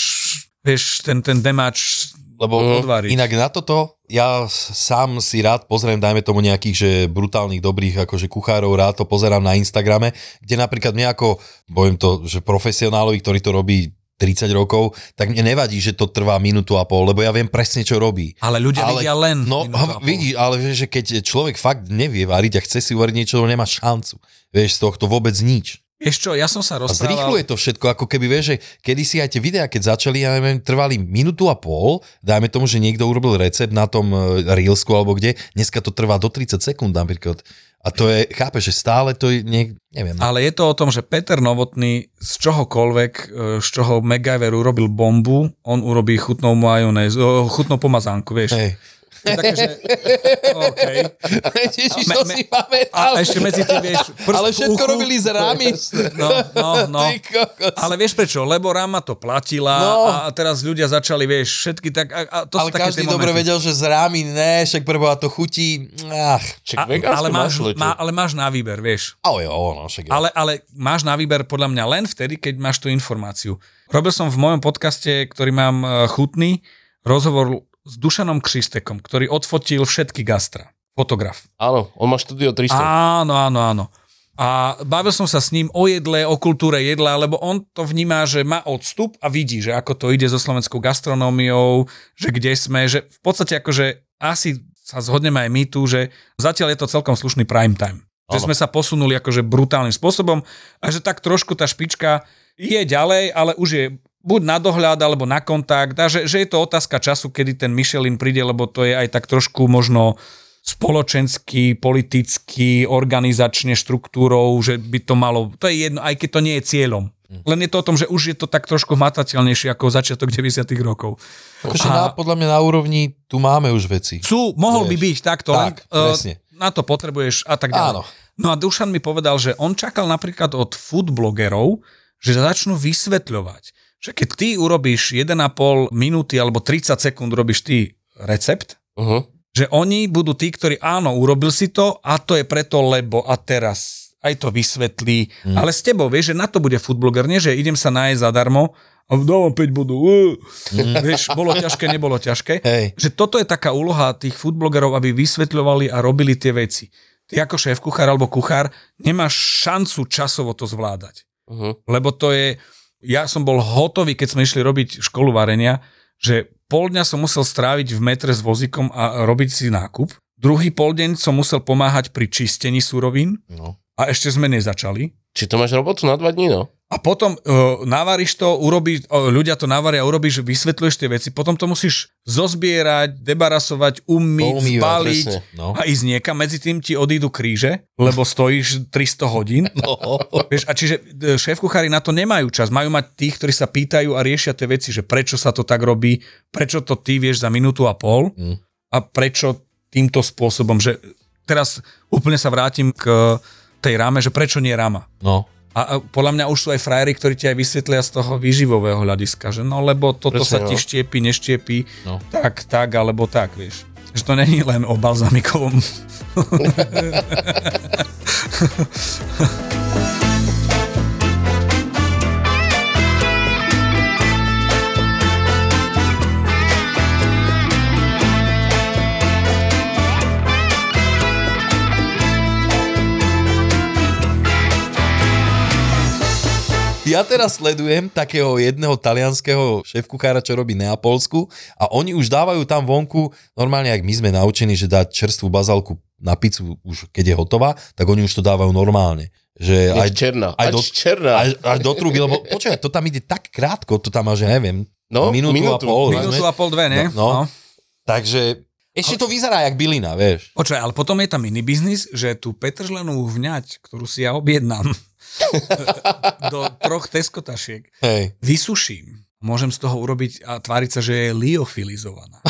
vieš, ten, ten demáč Lebo odváriť. inak na toto ja sám si rád pozriem, dajme tomu nejakých, že brutálnych, dobrých akože kuchárov, rád to pozerám na Instagrame, kde napríklad mne ako, poviem to, že profesionálovi, ktorý to robí 30 rokov, tak mne nevadí, že to trvá minútu a pol, lebo ja viem presne, čo robí. Ale ľudia vidia len No, vidíš, ale vieš, že keď človek fakt nevie variť a chce si uvariť niečo, nemá šancu. Vieš, z tohto vôbec nič. Vieš čo, ja som sa A rozprával... zrýchluje to všetko, ako keby vieš, že kedysi aj tie videá, keď začali, ja neviem, trvali minútu a pol, dajme tomu, že niekto urobil recept na tom e, Reelsku alebo kde, dneska to trvá do 30 sekúnd napríklad. A to je, chápeš, že stále to je, nie, neviem. Ale je to o tom, že Peter Novotný z čohokoľvek, e, z čoho MacGyver urobil bombu, on urobí chutnou majonézu, o, chutnou pomazánku, vieš. Hej. To je také, že... Okay. Ježiš, to me- si pamätal. A ešte medzi tým, vieš, prst Ale všetko uchu. robili z rámy. No, no, no. Ale vieš prečo? Lebo Rama to platila No. a teraz ľudia začali, vieš, všetky tak... A, a to ale sú každý dobre vedel, že z rámy ne, však preboha to chutí. Ach. A, ale, máš, má, ale máš na výber, vieš. Ale jo, no, však. Ale, ale máš na výber podľa mňa len vtedy, keď máš tú informáciu. Robil som v mojom podcaste, ktorý mám e, chutný, rozhovor s Dušanom Křistekom, ktorý odfotil všetky gastra. Fotograf. Áno, on má štúdio 300. Áno, áno, áno. A bavil som sa s ním o jedle, o kultúre jedla, lebo on to vníma, že má odstup a vidí, že ako to ide so slovenskou gastronómiou, že kde sme, že v podstate akože asi sa zhodneme aj my tu, že zatiaľ je to celkom slušný prime time. Že sme sa posunuli akože brutálnym spôsobom a že tak trošku tá špička je ďalej, ale už je buď na dohľad alebo na kontakt a že, že je to otázka času, kedy ten Michelin príde, lebo to je aj tak trošku možno spoločensky, politicky, organizačne štruktúrou, že by to malo, to je jedno, aj keď to nie je cieľom. Len je to o tom, že už je to tak trošku hmatateľnejšie ako začiatok 90 rokov. Akože A- na, podľa mňa na úrovni tu máme už veci. Sú, mohol by Vieš. byť takto, Tak, len presne. na to potrebuješ a tak ďalej. Áno. No a Dušan mi povedal, že on čakal napríklad od food blogerov, že začnú vysvetľovať, že keď ty urobíš 1,5 minúty alebo 30 sekúnd robíš ty recept, Uh-huh. že oni budú tí, ktorí áno, urobil si to a to je preto, lebo a teraz aj to vysvetlí. Mm. Ale s tebou, vieš, že na to bude foodbloger, nie, že idem sa nájsť zadarmo a dávam 5 bodov. Mm. Vieš, bolo ťažké, nebolo ťažké. Hej. Že toto je taká úloha tých foodblogerov, aby vysvetľovali a robili tie veci. Ty ako šéf kuchár alebo kuchár nemáš šancu časovo to zvládať. Uh-huh. Lebo to je, ja som bol hotový, keď sme išli robiť školu varenia, že pol dňa som musel stráviť v metre s vozíkom a robiť si nákup. Druhý pol deň som musel pomáhať pri čistení surovín No. a ešte sme nezačali. Či to máš robotu na dva dní, no? A potom uh, navaríš to, urobí, uh, ľudia to navaria, urobíš, vysvetľuješ tie veci, potom to musíš zozbierať, debarasovať, umyť, Poumývať, spáliť presne. No. a ísť niekam. Medzi tým ti odídu kríže, lebo stojíš 300 hodín. No. Vieš, a čiže e, šéf kuchári na to nemajú čas. Majú mať tých, ktorí sa pýtajú a riešia tie veci, že prečo sa to tak robí, prečo to ty vieš za minútu a pol Mm. a prečo týmto spôsobom, že teraz úplne sa vrátim k tej ráme, že prečo nie rama. no. A a podľa mňa už sú aj frajery, ktorí ti aj vysvetlia z toho výživového hľadiska, že no lebo toto Presne, sa no. ti štiepi, neštiepi, No. tak, tak, alebo tak, vieš. Že to není len o balzamikovom. Ja teraz sledujem takého jedného talianského šéf-kuchára, čo robí Neapolsku a oni už dávajú tam vonku, normálne, ak my sme naučení, že dať čerstvú bazálku na pizzu už keď je hotová, tak oni už to dávajú normálne. Že Aj aj, černá. aj do, černá. aj, až do truby, lebo počkaj, to tam ide tak krátko, to tam má, že neviem, No, minútu, minútu. a pol. Minútu a pol, dve, nie? No, no. Takže ešte to vyzerá jak bylina, vieš. Počkaj, ale potom je tam iný biznis, že tú petržlenú vňať, ktorú si ja objednám do troch teskotašiek, Hej. vysuším. Môžem z toho urobiť a tváriť sa, že je liofilizovaná.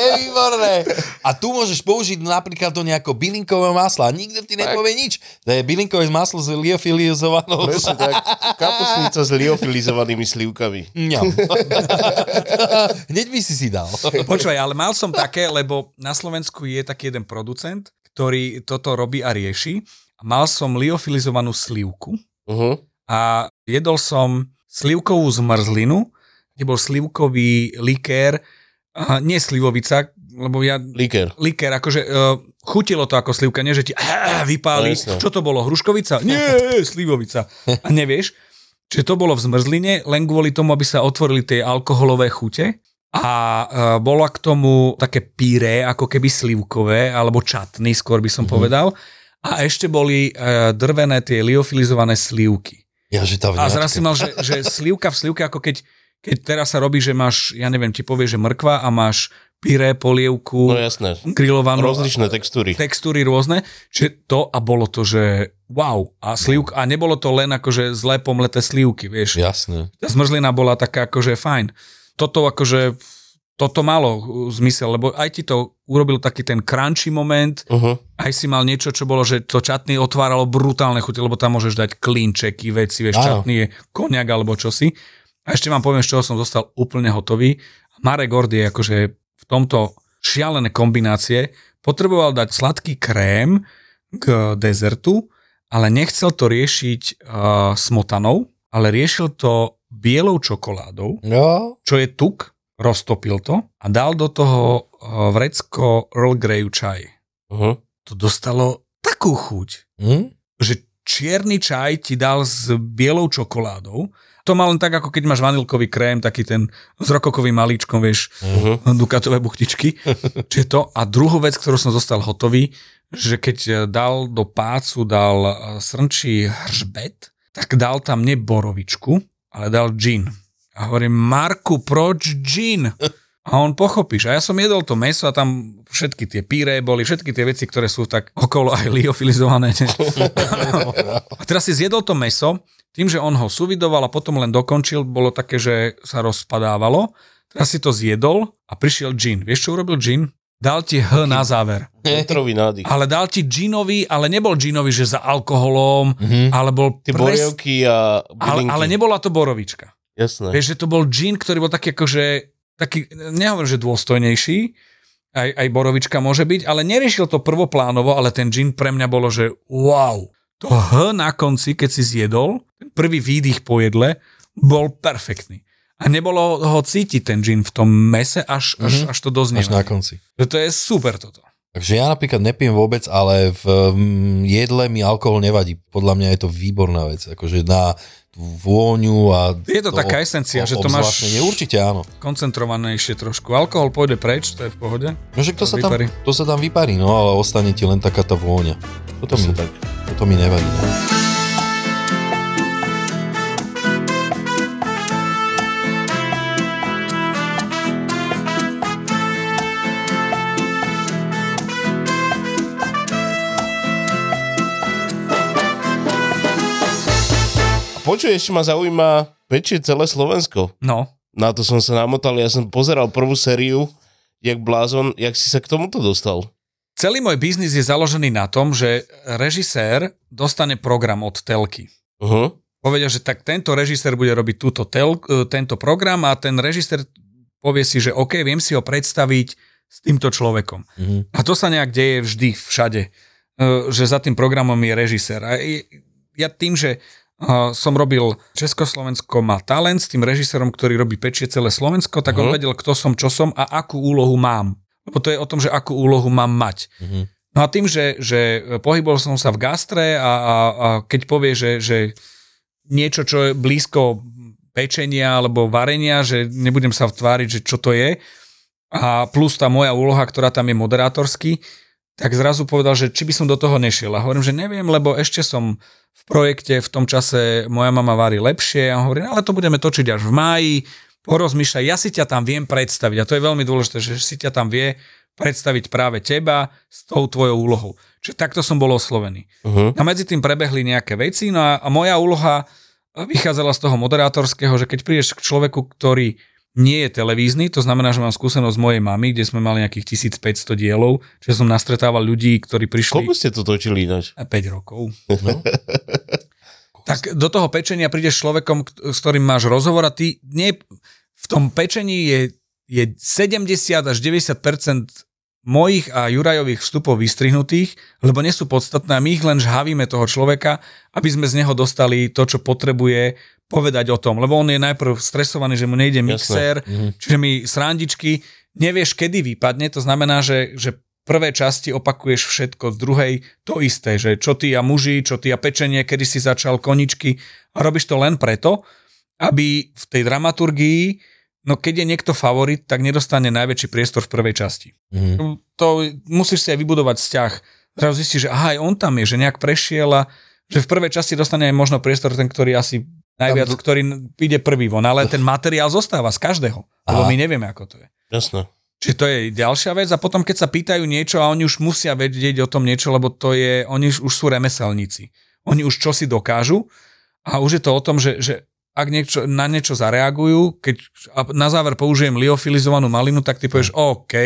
Hej, výborné. A tu môžeš použiť napríklad do nejakého bylinkového masla a nikto ti nepovie nič. To je bylinkové maslo s liofilizovanou. Presne tak. Kapusnica s liofilizovanými slivkami. Mňam. Hneď by si si dal. Počúvaj, ale mal som také, lebo na Slovensku je taký jeden producent, ktorý toto robí a rieši. Mal som liofilizovanú slivku Uh-huh. a jedol som slivkovú zmrzlinu, kde bol slivkový likér, a nie slivovica, lebo ja Liker. likér, akože uh, chutilo to ako slivka, nie že ti uh, vypáli. No. Čo to bolo, hruškovica? Nie, slivovica. A nevieš, že to bolo v zmrzline, len kvôli tomu, aby sa otvorili tie alkoholové chute. A uh, bola k tomu také píré, ako keby slivkové, alebo čatny, skôr by som mm-hmm. povedal. A ešte boli uh, drvené tie liofilizované slivky. Ja, že tá A vňačka. zraz si mal, že, že slivka v slivke, ako keď, keď teraz sa robí, že máš, ja neviem, ti povie, že mrkva a máš pyré, polievku, No jasné. grillovanú. Rozličné textúry. Textúry rôzne, že to a bolo to, že wow. A, slivk, a nebolo to len akože zlé pomleté slivky, vieš. Jasné. Tá zmrzlina bola taká akože fajn. Toto akože, toto malo zmysel, lebo aj ti to urobil taký ten crunchy moment, Uh-huh. aj si mal niečo, čo bolo, že to čatný otváralo brutálne chute, lebo tam môžeš dať klinčeky, veci, vieš, Áno. čatný je koniak alebo čosi. A ešte vám poviem, z čoho som zostal úplne hotový. Marek Gord je akože v tomto šialené kombinácie. Potreboval dať sladký krém k dezertu, ale nechcel to riešiť uh, smotanou, ale riešil to bielou čokoládou, Jo. čo je tuk, roztopil to a dal do toho uh, vrecko Earl Grey čaj Uh-huh. to dostalo takú chuť, Hm? že čierny čaj ti dal s bielou čokoládou. To má len tak, ako keď máš vanilkový krém, taký ten s rokokovým malíčkom, vieš, Uh-huh. dukatové buchtičky. Čiže to. A druhú vec, ktorú som zostal hotový, že keď eh, dal do pácu, dal eh, srnčí hržbet, tak dal tam nie borovičku, ale dal gin. A hovorím, Marku, proč gin? A on pochopíš. A ja som jedol to meso a tam všetky tie píré boli, všetky tie veci, ktoré sú tak okolo aj liofilizované. a teraz si zjedol to meso, tým, že on ho suvidoval a potom len dokončil, bolo také, že sa rozpadávalo. Teraz si to zjedol a prišiel gin. Vieš, čo urobil gin? Dal ti H na záver. Vetrový nádych. Ale dal ti ginový, ale nebol ginový, že za alkoholom, ale bol Tie pres... a ale, bylinky. ale nebola to borovička. Jasné. Vieš, že to bol gin, ktorý bol taký akože, taký, nehovorím, že dôstojnejší, aj, aj borovička môže byť, ale neriešil to prvoplánovo, ale ten gin pre mňa bolo, že wow. To H na konci, keď si zjedol, ten prvý výdych po jedle, bol perfektný. A nebolo ho cítiť ten gin v tom mese, až, až, až to doznie. Až na konci. Že to je super toto. Takže ja napríklad nepijem vôbec, ale v jedle mi alkohol nevadí. Podľa mňa je to výborná vec. Akože na vôňu a... Je to taká esencia, že to máš-. Určite áno. Koncentrovanejšie trošku. Alkohol pôjde preč, to je v pohode. No že to, To sa tam, vyparí. to sa tam vyparí, no ale ostane ti len taká tá vôňa. Toto mi, tak. toto mi nevadí. No. Počuj, ešte ma zaujíma, pečie celé Slovensko. No, Na to som sa namotal, ja som pozeral prvú sériu, jak blázon, jak si sa k tomuto dostal. celý môj biznis je založený na tom, že režisér dostane program od telky. Uh-huh. Povedia, že tak tento režisér bude robiť túto tel, e, tento program a ten režisér povie si, že OK, viem si ho predstaviť s týmto človekom. Mhm. A to sa nejak deje vždy, všade, e, že za tým programom je režisér. A ja tým, že som robil Československo má talent s tým režisérom, ktorý robí pečie celé Slovensko, tak on Mhm. vedel, kto som, čo som a akú úlohu mám. Lebo to je o tom, že akú úlohu mám mať. Mhm. No a tým, že, že pohybol som sa v gastre a, a, a keď povie, že, že niečo, čo je blízko pečenia alebo varenia, že nebudem sa tváriť, že čo to je, a plus tá moja úloha, ktorá tam je moderátorský, tak zrazu povedal, že či by som do toho nešiel. A hovorím, že neviem, lebo ešte som v projekte, v tom čase moja mama varí lepšie a hovorím, ale to budeme točiť až v máji, porozmýšľaj, ja si ťa tam viem predstaviť a to je veľmi dôležité, že si ťa tam vie predstaviť práve teba s tou tvojou úlohou. Čiže takto som bol oslovený. Uh-huh. A medzi tým prebehli nejaké veci, no a, a moja úloha vychádzala z toho moderátorského, že keď prídeš k človeku, ktorý nie je televízny, to znamená, že mám skúsenosť z mojej mamy, kde sme mali nejakých 1500 dielov, že som nastretával ľudí, ktorí prišli... Koľko ste to točili ináč? 5 rokov. No. tak do toho pečenia prídeš človekom, s ktorým máš rozhovor a ty nie, v tom pečení je, je 70 až 90% mojich a Jurajových vstupov vystrihnutých, lebo nie sú podstatné a my ich len žhavíme toho človeka, aby sme z neho dostali to, čo potrebuje povedať o tom, lebo on je najprv stresovaný, že mu nejde mixér, čiže mi srandičky, nevieš, kedy vypadne, to znamená, že, že prvé časti opakuješ všetko, z druhej to isté, že čo ty a muži, čo ty a pečenie, kedy si začal koničky a robíš to len preto, aby v tej dramaturgii, no keď je niekto favorit, tak nedostane najväčší priestor v prvej časti. Mhm. To musíš si aj vybudovať vzťah. Zrazu zistíš, že aha, aj on tam je, že nejak prešiel a že v prvej časti dostane aj možno priestor ten, ktorý asi najviac, ktorý ide prvý von, ale ten materiál zostáva z každého, lebo my nevieme, ako to je. Jasné. Čiže to je ďalšia vec a potom keď sa pýtajú niečo a oni už musia vedieť o tom niečo, lebo to je, oni už, už sú remeselníci. Oni už čo si dokážu a už je to o tom, že, že ak niečo, na niečo zareagujú, keď na záver použijem liofilizovanú malinu, tak ty povieš OK,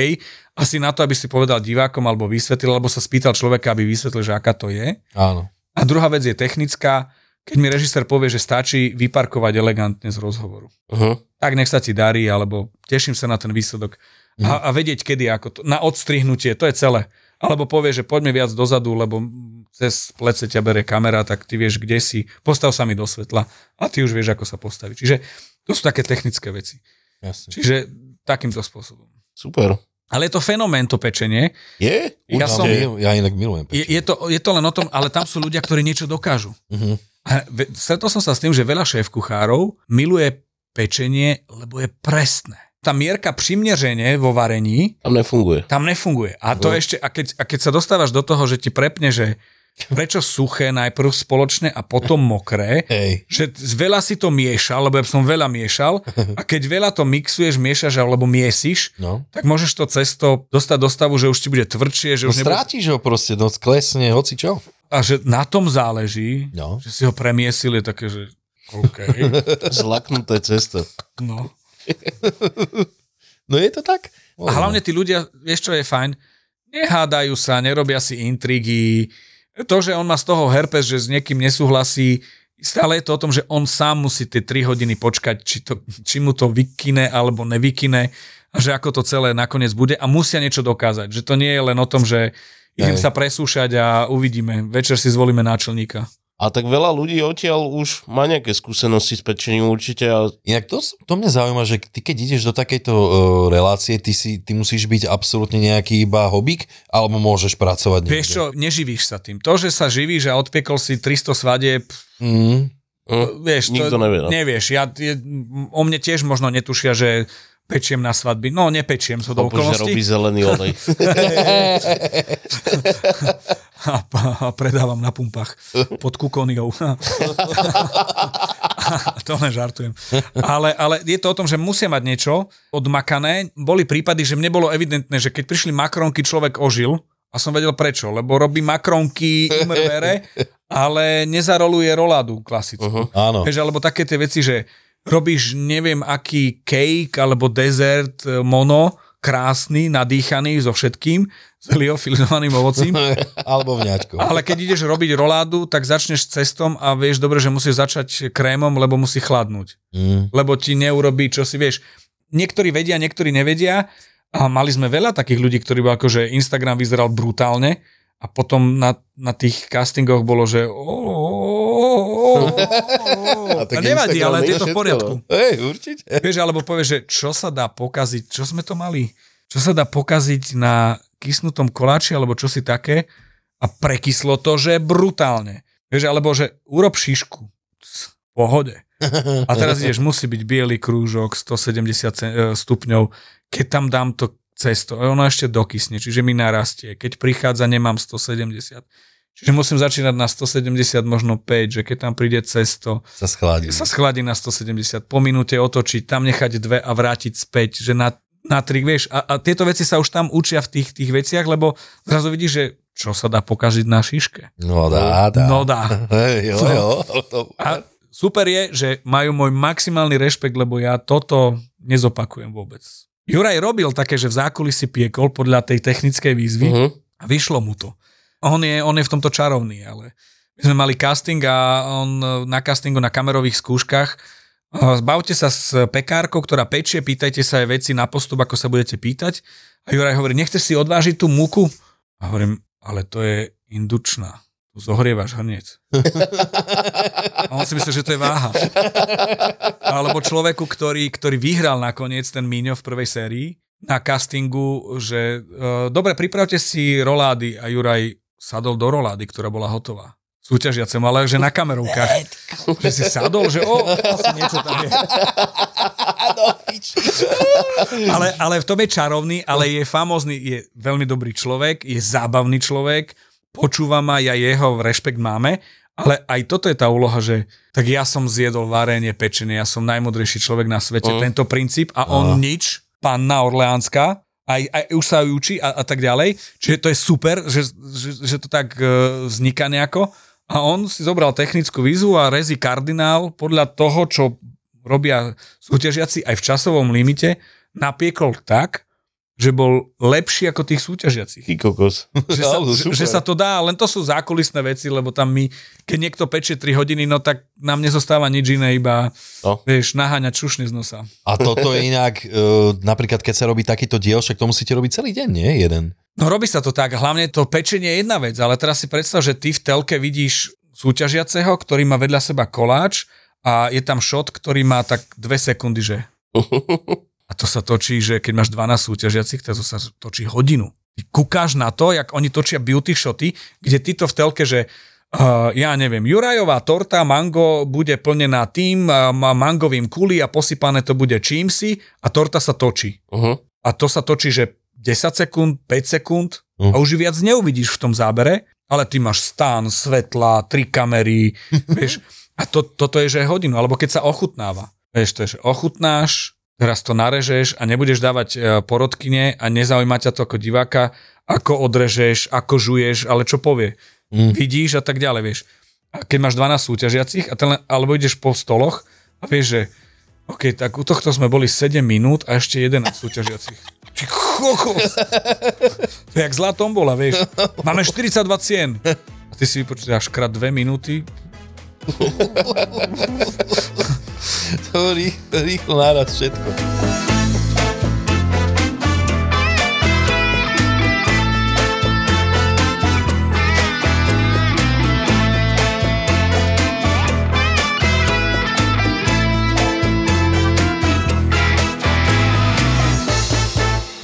asi na to, aby si povedal divákom alebo vysvetlil, alebo sa spýtal človeka, aby vysvetlil, že aká to je. Áno. A druhá vec je technická, keď mi režisér povie, že stačí vyparkovať elegantne z rozhovoru Uh-huh. tak nech sa ti darí, alebo teším sa na ten výsledok. A, a vedieť, kedy, ako to, na odstrihnutie, to je celé. Alebo povie, že poďme viac dozadu, lebo cez plece ťa bere kamera, tak ty vieš, kde si, postav sa mi do svetla a ty už vieš, ako sa postaviť. Čiže to sú také technické veci. Jasne. Čiže takýmto spôsobom. Super. Ale je to fenomén, to pečenie. Je? Ja som, Určite. Ja inak milujem. je, je, to, je to len o tom, ale tam sú ľudia, ktorí niečo dokážu. Mhm. A stretol som sa s tým, že veľa šéf kuchárov miluje pečenie, lebo je presné. Tá mierka primneženie vo varení Tam nefunguje. tam nefunguje. A to No. ešte, a keď, a keď sa dostávaš do toho, že ti prepne, že prečo suché najprv spoločné a potom mokré, Hej. že veľa si to miešal, lebo ja som veľa miešal a keď veľa to mixuješ, miešaš alebo miesiš, No. tak môžeš to cesto dostať do stavu, že už ti bude tvrdšie, že No už nebude, strátiš ho proste, no sklesne, hoci čo. a že na tom záleží, No. že si ho premiesil, je také, že OK, Zlaknuté cesto. no. No je to tak? A hlavne tí ľudia, vieš čo je fajn, nehádajú sa, nerobia si intrigy. To, že on má z toho herpes, že s niekým nesúhlasí, stále je to o tom, že on sám musí tie 3 hodiny počkať, či, to, či mu to vykine alebo nevykine a že ako to celé nakoniec bude a musia niečo dokázať. Že to nie je len o tom, že idem Hej. sa presúšať a uvidíme. Večer si zvolíme náčelníka. A tak veľa ľudí odtiaľ už má nejaké skúsenosti s pečením určite a Inak to, to mňa zaujíma, že ty keď ideš do takejto uh, relácie, ty, si, ty musíš byť absolútne nejaký iba hobík, alebo môžeš pracovať Vieš čo, neživíš sa tým. To, že sa živíš a odpiekol si 300 svadieb, Mm, hm, vieš, nikto to, nevie. No. Nevieš, ja, je, o mne tiež možno netušia, že pečiem na svadby. No, nepečiem so do že robí okolností zelený olej. a, a predávam na pumpách pod kukoniou. to len žartujem. Ale, ale je to o tom, že musia mať niečo odmakané. Boli prípady, že mne bolo evidentné, že keď prišli makronky, človek ožil a som vedel prečo, lebo robí makronky imrvere, ale nezaroluje roládu klasickú. Uh-huh. áno. Vieš, alebo také tie veci, že robíš neviem aký cake alebo dezert e, mono, krásny, nadýchaný so všetkým, s liofilizovaným ovocím, Alebo vňaťko. ale keď ideš robiť roládu, tak začneš cestom a vieš dobre, že musíš začať krémom, lebo musí chladnúť. Mm. Lebo ti neurobí, čo si vieš. Niektorí vedia, niektorí nevedia a mali sme veľa takých ľudí, ktorí bol akože Instagram vyzeral brutálne a potom na, na tých castingoch bolo, že A a tak nevadí, Instagram ale je to v poriadku. Hej, určite. Vieš, alebo povieš, že čo sa dá pokaziť, čo sme to mali? Čo sa dá pokaziť na kysnutom koláči alebo čosi také a prekyslo to, že brutálne. Vieš, alebo že urob šišku. V pohode. A teraz ideš, musí byť biely krúžok, 170 ce- e, stupňov. Keď tam dám to cesto, ono ešte dokysne, čiže mi narastie. Keď prichádza, nemám 170. Čiže musím začínať na 170, možno 5, že keď tam príde cesto, Sa schladí. sa schladí na 170, po minúte otočiť, tam nechať dve a vrátiť späť, že na, na trik, vieš, a, a tieto veci sa už tam učia v tých, tých veciach, lebo zrazu vidíš, že čo sa dá pokaziť na šiške. No dá, dá. No dá. Jo, jo. To, A super je, že majú môj maximálny rešpekt, lebo ja toto nezopakujem vôbec. Juraj robil také, že v zákulisí piekol podľa tej technickej výzvy Mhm. a vyšlo mu to. On je, on je v tomto čarovný, ale my sme mali casting a on e, na castingu na kamerových skúškach e, Zbavte sa s pekárkou, ktorá pečie, pýtajte sa aj veci na postup, ako sa budete pýtať. A Juraj hovorí, nechceš si odvážiť tú múku? A hovorím, ale to je indučná. Tu zohrievaš hrniec. A on si myslí, že to je váha. Alebo človeku, ktorý, ktorý vyhral nakoniec ten Míňo v prvej sérii na castingu, že uh, dobre, pripravte si rolády a Juraj sadol do rolády, ktorá bola hotová. Súťažiacem, ale že na kamerovkách. že si sadol, že o, asi niečo tam je. ale, ale v tom je čarovný, ale je famózny, je veľmi dobrý človek, je zábavný človek, počúva ma, ja jeho rešpekt máme, ale aj toto je tá úloha, že tak ja som zjedol varenie, pečenie, ja som najmudrejší človek na svete, Mm. tento princíp a on nič, panna Orleánska, aj, aj už sa učí a, a tak ďalej. Čiže to je super, že, že, že to tak uh, vzniká nejako. A on si zobral technickú výzvu a rezi kardinál podľa toho, čo robia súťažiaci aj v časovom limite, napiekol tak, že bol lepší ako tých súťažiacich. Ty kokos. Že sa, Ale že, že sa to dá, len to sú zákulisné veci, lebo tam my, keď niekto pečie 3 hodiny, no tak nám nezostáva nič iné, iba No. vieš, naháňať šušne z nosa. A toto je inak, uh, napríklad keď sa robí takýto diel, však to musíte robiť celý deň, nie? Jeden. No robí sa to tak, hlavne to pečenie je jedna vec, ale teraz si predstav, že ty v telke vidíš súťažiaceho, ktorý má vedľa seba koláč a je tam shot, ktorý má tak dve sekundy, že a to sa točí, že keď máš 12 súťažiacich, tak to sa točí hodinu. Ty kúkáš na to, jak oni točia beauty shoty, kde ty to v telke, že uh, ja neviem, Jurajová torta mango bude plnená tým, uh, má mangovým kuli a posypané to bude čímsi a torta sa točí. Uh-huh. A to sa točí, že 10 sekúnd, 5 sekúnd a Mhm. už ju viac neuvidíš v tom zábere, ale ty máš stán, svetla, tri kamery, vieš. A to, toto je, že hodinu, alebo keď sa ochutnáva. Vieš, to je, že ochutnáš, teraz to narežeš a nebudeš dávať e, porodkyne a nezaujíma ťa to ako diváka, ako odrežeš, ako žuješ, ale čo povie. Mm. Vidíš a tak ďalej, vieš. A keď máš 12 súťažiacich, a ten, alebo ideš po stoloch a vieš, že OK, tak u tohto sme boli 7 minút a ešte 11 súťažiacich. Ty kokos. To je jak zlá tombola, vieš. Máme 42 cien. A ty si vypočítaš krát 2 minúty. To rý, rýchlo naraz všetko.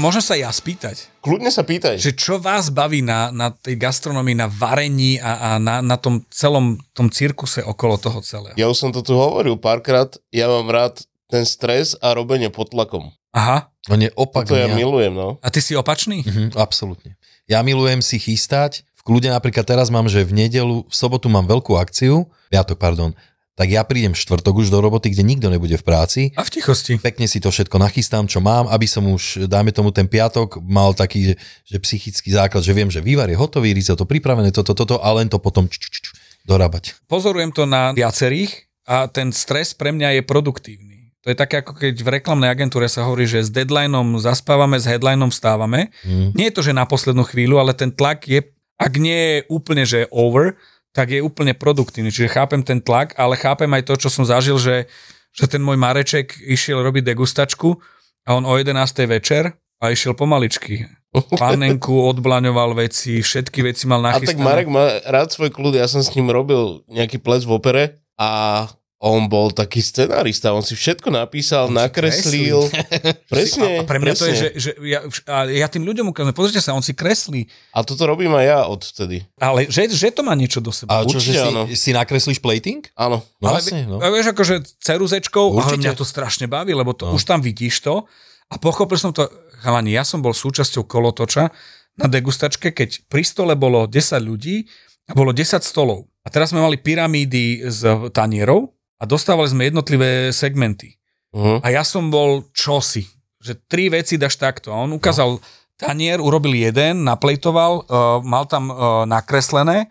Môžem sa ja spýtať, Kľudne sa pýtaj. že čo vás baví na, na tej gastronomii, na varení a, a na, na tom celom tom cirkuse okolo toho celého? Ja už som to tu hovoril párkrát, ja mám rád ten stres a robenie pod tlakom. Aha. On je opak To ja milujem, no. A ty si opačný? Mhm, absolútne. Ja milujem si chystať. V kľude napríklad teraz mám, že v nedelu, v sobotu mám veľkú akciu, piatok, pardon, tak ja prídem štvrtok už do roboty, kde nikto nebude v práci. A v tichosti. Pekne si to všetko nachystám, čo mám, aby som už, dáme tomu ten piatok, mal taký, že, že psychický základ, že viem, že vývar je hotový, risotto pripravené, toto, toto a len to potom č, č, č, dorábať. Pozorujem to na viacerých a ten stres pre mňa je produktívny. To je také, ako keď v reklamnej agentúre sa hovorí, že s deadlineom zaspávame, s headlineom vstávame. Mm. Nie je to, že na poslednú chvíľu, ale ten tlak je, ak nie je úplne, že over, tak je úplne produktívny. Čiže chápem ten tlak, ale chápem aj to, čo som zažil, že, že ten môj Mareček išiel robiť degustačku a on o 11. večer a išiel pomaličky. Pannenku odblaňoval veci, všetky veci mal A nachystané. tak Marek má rád svoj kľud, ja som s ním robil nejaký ples v opere a On bol taký scenárista, on si všetko napísal, nakreslil. Presne, A pre mňa presne. to je, že, že ja, a ja tým ľuďom ukážem, pozrite sa, on si kreslí, A toto robím aj ja odvtedy. ale že, že to má niečo do seba. A čo, že Určite si, áno. si nakreslíš plating? Áno. No ale jasne, no. a vieš, akože ceruzečkou, ale Určite. mňa to strašne baví, lebo to, No. už tam vidíš to a pochopil som to, chalani, ja som bol súčasťou kolotoča na degustačke, keď pri stole bolo 10 ľudí a bolo 10 stolov. A teraz sme mali pyramídy z tanierov a dostávali sme jednotlivé segmenty. Uh-huh. A ja som bol čosi, že tri veci dáš takto. On ukázal tanier, urobil jeden, naplejtoval, uh, mal tam uh, nakreslené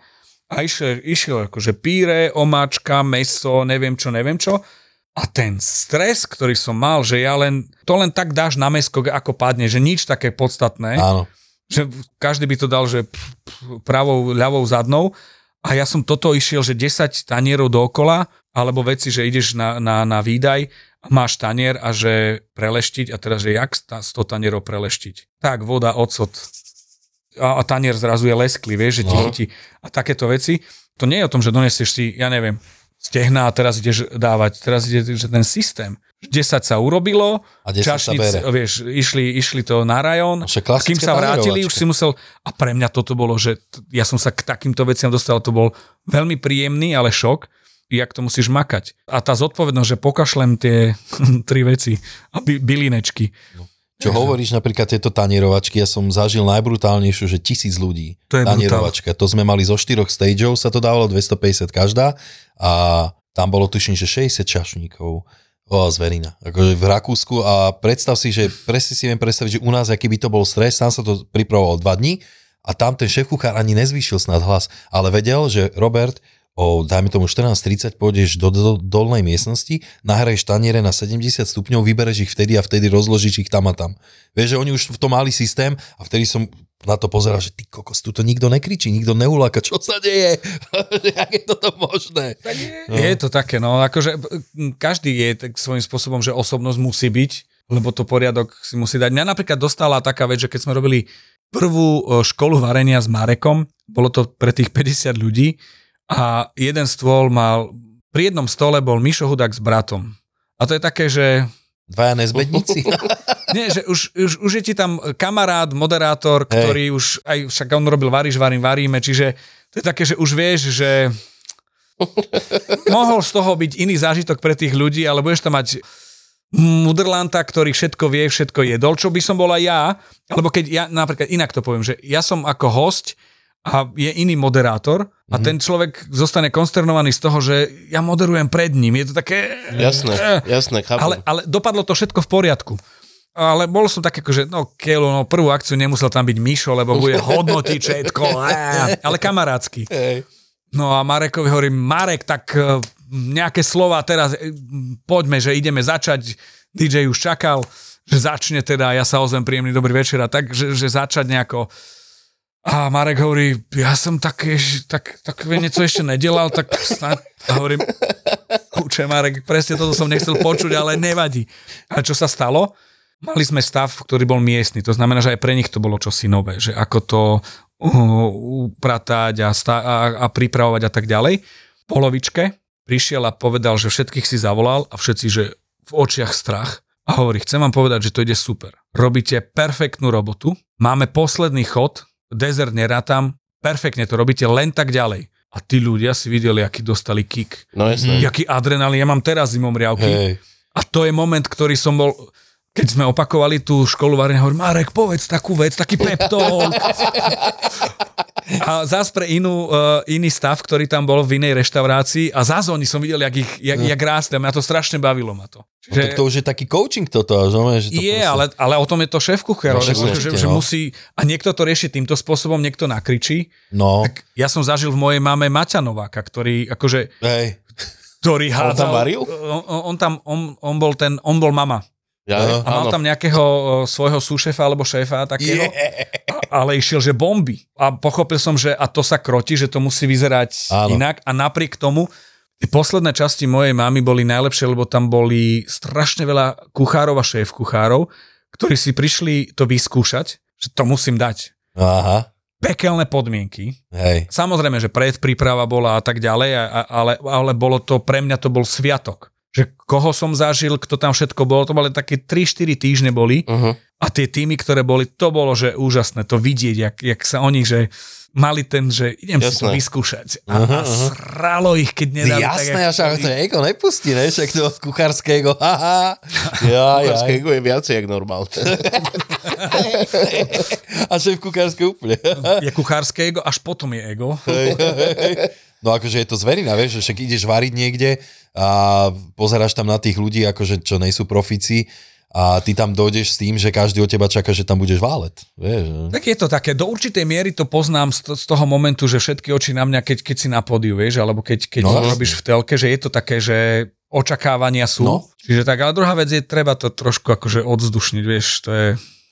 a išiel, išiel akože píre, omáčka, meso, neviem čo, neviem čo. A ten stres, ktorý som mal, že ja len, to len tak dáš na mesko, ako padne, že nič také podstatné, Áno. že každý by to dal, že pravou, ľavou, zadnou. A ja som toto išiel, že 10 tanierov dookola, alebo veci, že ideš na, na, na výdaj máš tanier a že preleštiť a teraz, že jak sta- 100 tanierov preleštiť. Tak, voda, ocot. A, a tanier zrazu je lesklý, vieš, že ti No. chytí. A takéto veci. To nie je o tom, že donesieš si, ja neviem, stehná a teraz ideš dávať. Teraz ide, že ten systém. 10 sa urobilo, A 10 sa čašnic, vieš, išli, išli to na rajón, kým sa vrátili, už si musel... A pre mňa toto bolo, že ja som sa k takýmto veciam dostal, to bol veľmi príjemný, ale šok, jak to musíš makať. A tá zodpovednosť, že pokašlem tie tri veci a by, bylinečky. Čo hovoríš napríklad tieto tanierovačky, ja som zažil najbrutálnejšiu, že tisíc ľudí. To je tanierovačka. To sme mali zo štyroch stageov, sa to dávalo 250 každá a tam bolo tuším, že 60 čašníkov. O, zverina. Akože v Rakúsku a predstav si, že presne si viem predstaviť, že u nás, aký by to bol stres, tam sa to pripravovalo dva dní a tam ten šéf kuchár ani nezvýšil snad hlas, ale vedel, že Robert, o, dajme tomu 14.30, pôjdeš do, do dolnej miestnosti, nahraješ taniere na 70 stupňov, vybereš ich vtedy a vtedy rozložíš ich tam a tam. Vieš, že oni už v tom mali systém a vtedy som na to pozeral, že ty kokos, tu to nikto nekričí, nikto neuláka, čo sa deje? Jak je toto možné? No. Je to také, no, akože každý je tak svojím spôsobom, že osobnosť musí byť, lebo to poriadok si musí dať. Mňa napríklad dostala taká vec, že keď sme robili prvú školu varenia s Marekom, bolo to pre tých 50 ľudí a jeden stôl mal, pri jednom stole bol Mišo Hudák s bratom. A to je také, že Dvaja nezbedníci? nie, že už, už, už je ti tam kamarát, moderátor, ktorý už, aj však on robil varíš, varím, varíme, čiže to je také, že už vieš, že mohol z toho byť iný zážitok pre tých ľudí, ale budeš tam mať mudrlanta, ktorý všetko vie, všetko jedol, čo by som bol aj ja, alebo keď ja, napríklad inak to poviem, že ja som ako host a je iný moderátor a Mhm. ten človek zostane konsternovaný z toho, že ja moderujem pred ním. Je to také... Jasné, jasné, chápem. Ale, ale dopadlo to všetko v poriadku. Ale bol som tak že no Kelo, no prvú akciu nemusel tam byť Mišo, lebo bude hodnotiť všetko, á, ale kamarátsky. Hej. No a Marekovi hovorím, Marek, tak nejaké slova teraz, poďme, že ideme začať, DJ už čakal, že začne teda, ja sa ozvem príjemný dobrý večer a tak, že, že začať nejako a Marek hovorí, ja som také, tak, tak niečo ešte nedelal, tak snad, hovorím, kúče Marek, presne toto som nechcel počuť, ale nevadí. A čo sa stalo? Mali sme stav, ktorý bol miestny, to znamená, že aj pre nich to bolo čosi nové, že ako to upratať a, sta- a, a pripravovať a tak ďalej. Polovičke prišiel a povedal, že všetkých si zavolal a všetci, že v očiach strach. A hovorí, chcem vám povedať, že to ide super. Robíte perfektnú robotu, máme posledný chod, desert nerátam, perfektne to robíte len tak ďalej. A tí ľudia si videli, aký dostali kick. No jasné. Jaký adrenalín, ja mám teraz zimom riavky. Hej. A to je moment, ktorý som bol, keď sme opakovali tú školu varenia, hovorím, Marek, povedz takú vec, taký peptol. A zás pre inú, uh, iný stav, ktorý tam bol v inej reštaurácii a zás oni som videl, jak, ich, jak, jak rástli a mňa to strašne bavilo ma to. No, tak to už je taký coaching toto, no, že to je, proste- ale, ale o tom je to šéf kuchár, No, že, že, že no. musí, a niekto to rieši týmto spôsobom, niekto nakričí. No, Tak ja som zažil v mojej mame Maťa Nováka, ktorý akože, hej. ktorý On hádzal. tam varil? On, on, on tam, on, on bol ten, on bol mama. Ja. A mal áno. tam nejakého svojho súšefa alebo šéfa takého, a, ale išiel, že bomby. A pochopil som, že a to sa kroti, že to musí vyzerať Áno. inak a napriek tomu tie posledné časti mojej mamy boli najlepšie, lebo tam boli strašne veľa kuchárov a šéf kuchárov, ktorí si prišli to vyskúšať, že to musím dať. Aha. pekelné podmienky. Hej. Samozrejme, že predpríprava bola a tak ďalej, a, a- ale, ale bolo to, pre mňa to bol sviatok. Že koho som zažil, kto tam všetko bolo, to boli také 3-4 týždne boli Uh-huh. a tie týmy, ktoré boli, to bolo, že úžasné to vidieť, jak, jak sa oni, že mali ten, že idem si to Jasné. vyskúšať. A, a sralo ich, keď nedali. Jasné, tak, však chceli. to ego nepustí, ne? Však to kuchárského, haha. Ja, ja. Kuchárske ego je viacej jak normálne. A šéf kuchárske úplne. je kuchárske ego, až potom je ego. No akože je to zverina, vieš, že však ideš variť niekde a pozeráš tam na tých ľudí, akože čo nejsú profíci a ty tam dojdeš s tým, že každý od teba čaká, že tam budeš válet. Vieš? Tak je to také, do určitej miery to poznám z, to, z toho momentu, že všetky oči na mňa, keď, keď si na pódiu, vieš, alebo keď, keď No, robíš v telke, že je to také, že očakávania sú. No. Čiže tak, ale druhá vec je, treba to trošku akože odzdušniť, vieš, to je...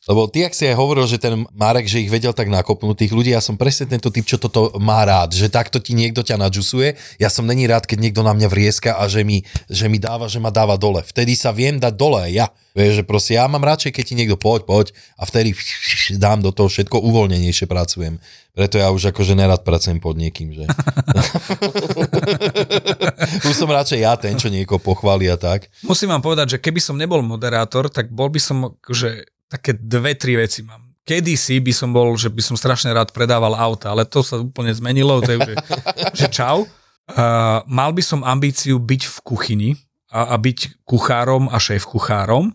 Lebo ty, ak si aj hovoril, že ten Marek, že ich vedel tak nakopnúť tých ľudí, ja som presne tento typ, čo toto má rád, že takto ti niekto ťa nadžusuje. Ja som není rád, keď niekto na mňa vrieska a že mi, že mi dáva, že ma dáva dole. Vtedy sa viem dať dole ja. Vieš, že proste ja mám radšej, keď ti niekto poď, poď a vtedy dám do toho všetko uvoľnenejšie pracujem. Preto ja už akože nerad pracujem pod niekým, že... už som radšej ja ten, čo niekoho pochváli a tak. Musím vám povedať, že keby som nebol moderátor, tak bol by som akože také dve, tri veci mám. Kedysi by som bol, že by som strašne rád predával auta, ale to sa úplne zmenilo, to je, že, že čau. Uh, mal by som ambíciu byť v kuchyni a, a byť kuchárom a šéf kuchárom.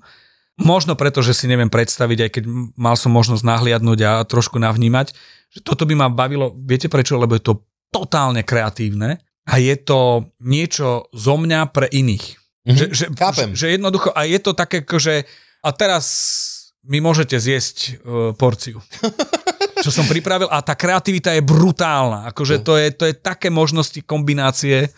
Možno preto, že si neviem predstaviť, aj keď mal som možnosť nahliadnúť a trošku navnímať, že toto by ma bavilo, viete prečo? Lebo je to totálne kreatívne a je to niečo zo mňa pre iných. Mhm, Že, že. Že, že jednoducho, a je to také, že a teraz mi môžete zjesť uh, porciu. Čo som pripravil a tá kreativita je brutálna. Akože to je, to je také možnosti kombinácie.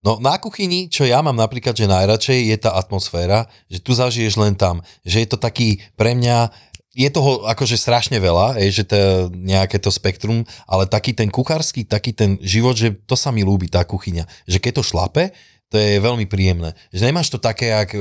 No na kuchyni, čo ja mám napríklad, že najradšej je tá atmosféra, že tu zažiješ len tam, že je to taký pre mňa, je toho akože strašne veľa, je, že to nejaké to spektrum, ale taký ten kuchársky, taký ten život, že to sa mi ľúbi, tá kuchyňa. Že keď to šlape, to je veľmi príjemné. Že nemáš to také, jak, e,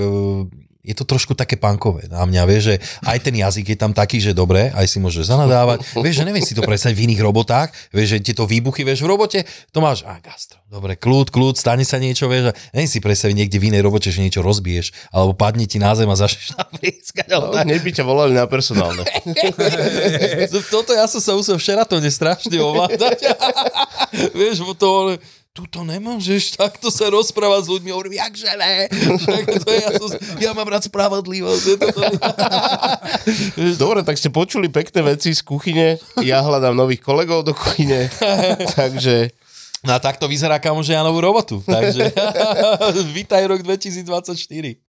je to trošku také punkové na mňa, vieš, že aj ten jazyk je tam taký, že dobre, aj si môžeš zanadávať. Vieš, že neviem si to predstaviť v iných robotách, vieš, že tieto výbuchy, vieš, v robote, to máš, a gastro, dobre, kľud, kľud, stane sa niečo, vieš, a neviem si predstaviť niekde v inej robote, že niečo rozbiješ, alebo padne ti na zem a začneš tam vrieskať, No, tak. hneď by ťa volali na personálne. Toto ja som sa musel včera to strašne ovládať. Vieš, to tu to nemôžeš takto sa rozprávať s ľuďmi. Hovorím, jakže ne? To je, ja, som, ja mám rád spravodlivosť. Je to to... Dobre, tak ste počuli pekné veci z kuchyne. Ja hľadám nových kolegov do kuchyne. Takže No a takto vyzerá kamože ja novú robotu. Takže vítaj rok 2024.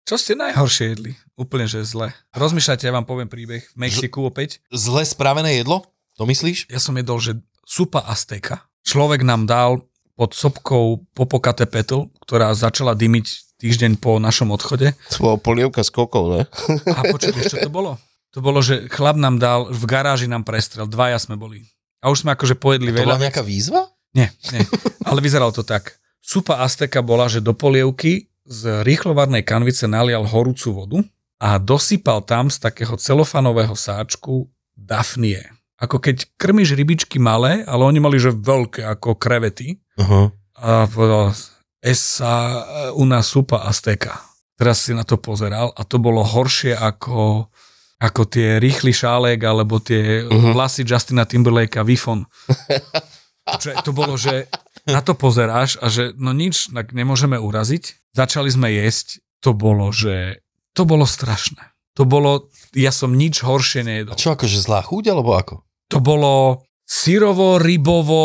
Čo ste najhoršie jedli? Úplne, že zle. Rozmýšľajte, ja vám poviem príbeh. V Mexiku opäť. Zle spravené jedlo? To myslíš? Ja som jedol, že supa azteka. Človek nám dal pod sopkou popokate petl, ktorá začala dymiť týždeň po našom odchode. to bolo polievka s kokou, ne? A počuť, vieš, čo to bolo? To bolo, že chlap nám dal, v garáži nám prestrel, dvaja sme boli. A už sme akože pojedli To bola veľa. nejaká výzva? Nie, nie. Ale vyzeralo to tak. Supa Azteka bola, že do polievky z rýchlovarnej kanvice nalial horúcu vodu a dosypal tam z takého celofanového sáčku dafnie. Ako keď krmiš rybičky malé, ale oni mali, že veľké, ako krevety. Uh-huh. A povedal, esa una supa Azteka. Teraz si na to pozeral a to bolo horšie ako, ako tie rýchly šálek alebo tie uh-huh. vlasy Justina Timberlakea Vifon. Čo, to bolo, že na to pozeráš a že no nič, tak nemôžeme uraziť. Začali sme jesť, to bolo, že to bolo strašné. To bolo, ja som nič horšie nejedol. A čo akože zlá chuť, alebo ako? To bolo syrovo, rybovo,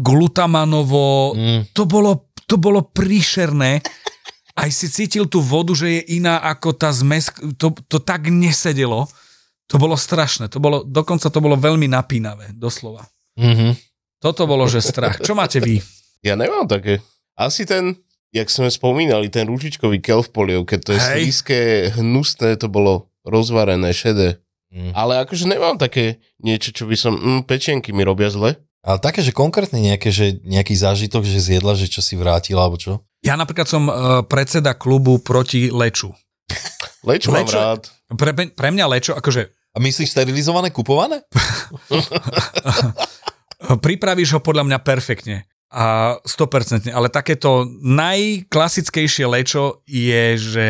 glutamanovo, Mm. to bolo, to bolo príšerné. Aj si cítil tú vodu, že je iná ako tá zmes, to, to tak nesedelo. To bolo strašné, to bolo, dokonca to bolo veľmi napínavé, doslova. Mm-hmm. Toto bolo, že strach. Čo máte vy? Ja nemám také. Asi ten, jak sme spomínali, ten ružičkový kel v polievke, to je Hej. slízke, hnusné, to bolo rozvarené, šedé. Mm. Ale akože nemám také niečo, čo by som, mm, pečenky mi robia zle. Ale také, že konkrétne nejaké, že nejaký zážitok, že zjedla, že čo si vrátila, alebo čo? Ja napríklad som uh, predseda klubu proti leču. Lečo mám Lečo- rád. Pre, pre mňa lečo, akože A myslíš sterilizované, kupované? pripravíš ho podľa mňa perfektne a 100%, ale takéto najklasickejšie lečo je, že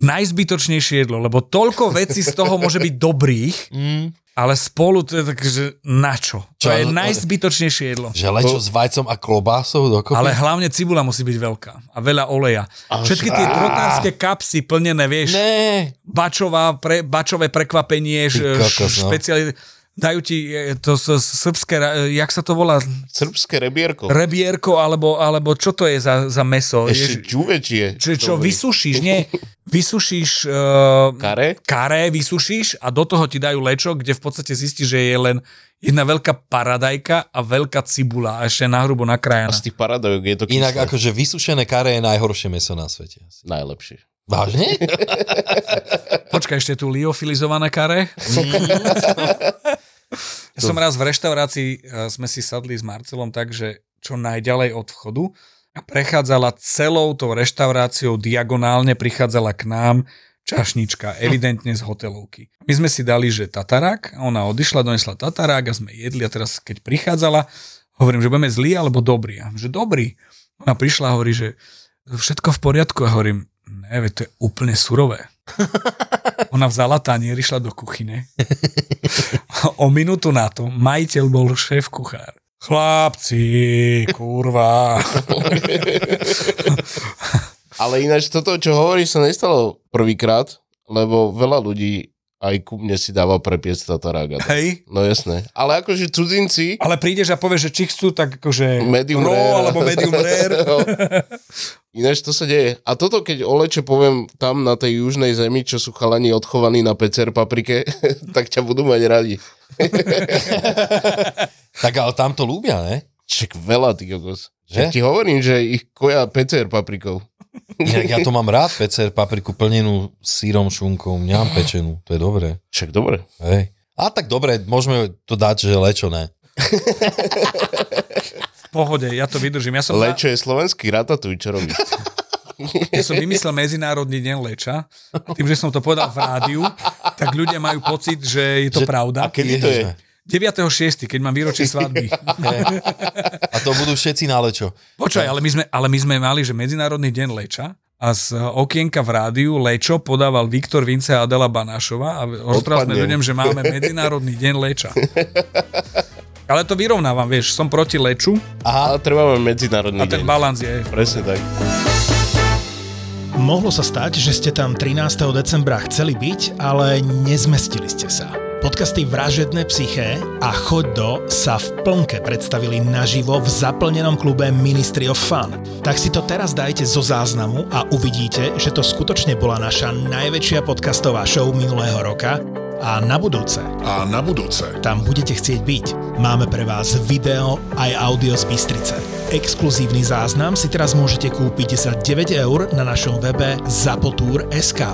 najzbytočnejšie jedlo, lebo toľko vecí z toho môže byť dobrých, Mm. ale spolu to je tak, že na čo? To Čo, je ale- najzbytočnejšie jedlo. Že lečo s vajcom a klobásou dokopy? Ale hlavne cibula musí byť veľká a veľa oleja. Všetky tie trotárske kapsy plnené, vieš, Ne. bačová, pre, bačové prekvapenie, š, kokos, no. špeciali, dajú ti e, to srbské, e, jak sa to volá, Srbské rebierko. rebierko, alebo, alebo čo to je za, za meso? Ešte Je, čuvečie. čo, čo vysušíš, nie? Vysušíš uh, Kare? karé, vysušíš a do toho ti dajú lečo, kde v podstate zistíš, že je len jedna veľká paradajka a veľká cibula a ešte nahrubo A nakrájaná. z tých paradojok je to kyslé. Inak akože vysušené kare je najhoršie meso na svete. Najlepšie. Vážne? Počkaj, ešte tu liofilizované kare. ja som raz v reštaurácii, eh, sme si sadli s Marcelom tak, že čo najďalej od vchodu a prechádzala celou tou reštauráciou diagonálne, prichádzala k nám čašnička, evidentne z hotelovky. My sme si dali, že tatarák, a ona odišla, donesla tatarák a sme jedli a teraz keď prichádzala, hovorím, že budeme zlí alebo dobrí. A že dobrý. Ona prišla a hovorí, že všetko v poriadku a hovorím, ne, veď to je úplne surové. Ona vzala tanier, išla do kuchyne. O minútu na to majiteľ bol šéf kuchár. Chlapci, kurva. Ale ináč toto, čo hovoríš, sa nestalo prvýkrát, lebo veľa ľudí aj ku mne si dáva prepiec tatarága. Hej. No jasné. Ale akože cudzinci, Ale prídeš a povieš, že či chcú tak akože Medium raw rare. alebo medium rare. No. Ináč to sa deje. A toto, keď o leče poviem tam na tej južnej zemi, čo sú chalani odchovaní na pecer paprike, tak ťa budú mať radi. tak ale tam to ľúbia, ne? Čak veľa, ty kokos. Že? Že? Ti hovorím, že ich koja pecer paprikou. Inak ja to mám rád, pecer, papriku plnenú sírom, šunkou, nemám pečenú, to je dobré. Však dobre. Hej. A tak dobre, môžeme to dať, že lečo ne. V pohode, ja to vydržím. Ja som, Lečo je slovenský ratatuj, čo robí. ja som vymyslel Medzinárodný deň leča a tým, že som to povedal v rádiu, tak ľudia majú pocit, že je to Že- pravda. A kedy to je? 9.6., keď mám výročie svadby. A to budú všetci na lečo. Počkaj, ale my, sme, ale my sme mali, že Medzinárodný deň leča a z okienka v rádiu Lečo podával Viktor Vince a Adela Banášova a rozprával sme ľuďom, že máme Medzinárodný deň leča. Ale to vyrovnávam, vieš, som proti leču Ale treba mať medzinárodný a ten deň. balans je... Presne tak. Mohlo sa stať, že ste tam 13. decembra chceli byť, ale nezmestili ste sa. Podcasty Vražedné psyché a Choď do sa v plnke predstavili naživo v zaplnenom klube Ministry of Fun. Tak si to teraz dajte zo záznamu a uvidíte, že to skutočne bola naša najväčšia podcastová show minulého roka a na budúce A na budúce. tam budete chcieť byť. Máme pre vás video aj audio z Bystrice. Exkluzívny záznam si teraz môžete kúpiť za 9 eur na našom webe zapotur.sk.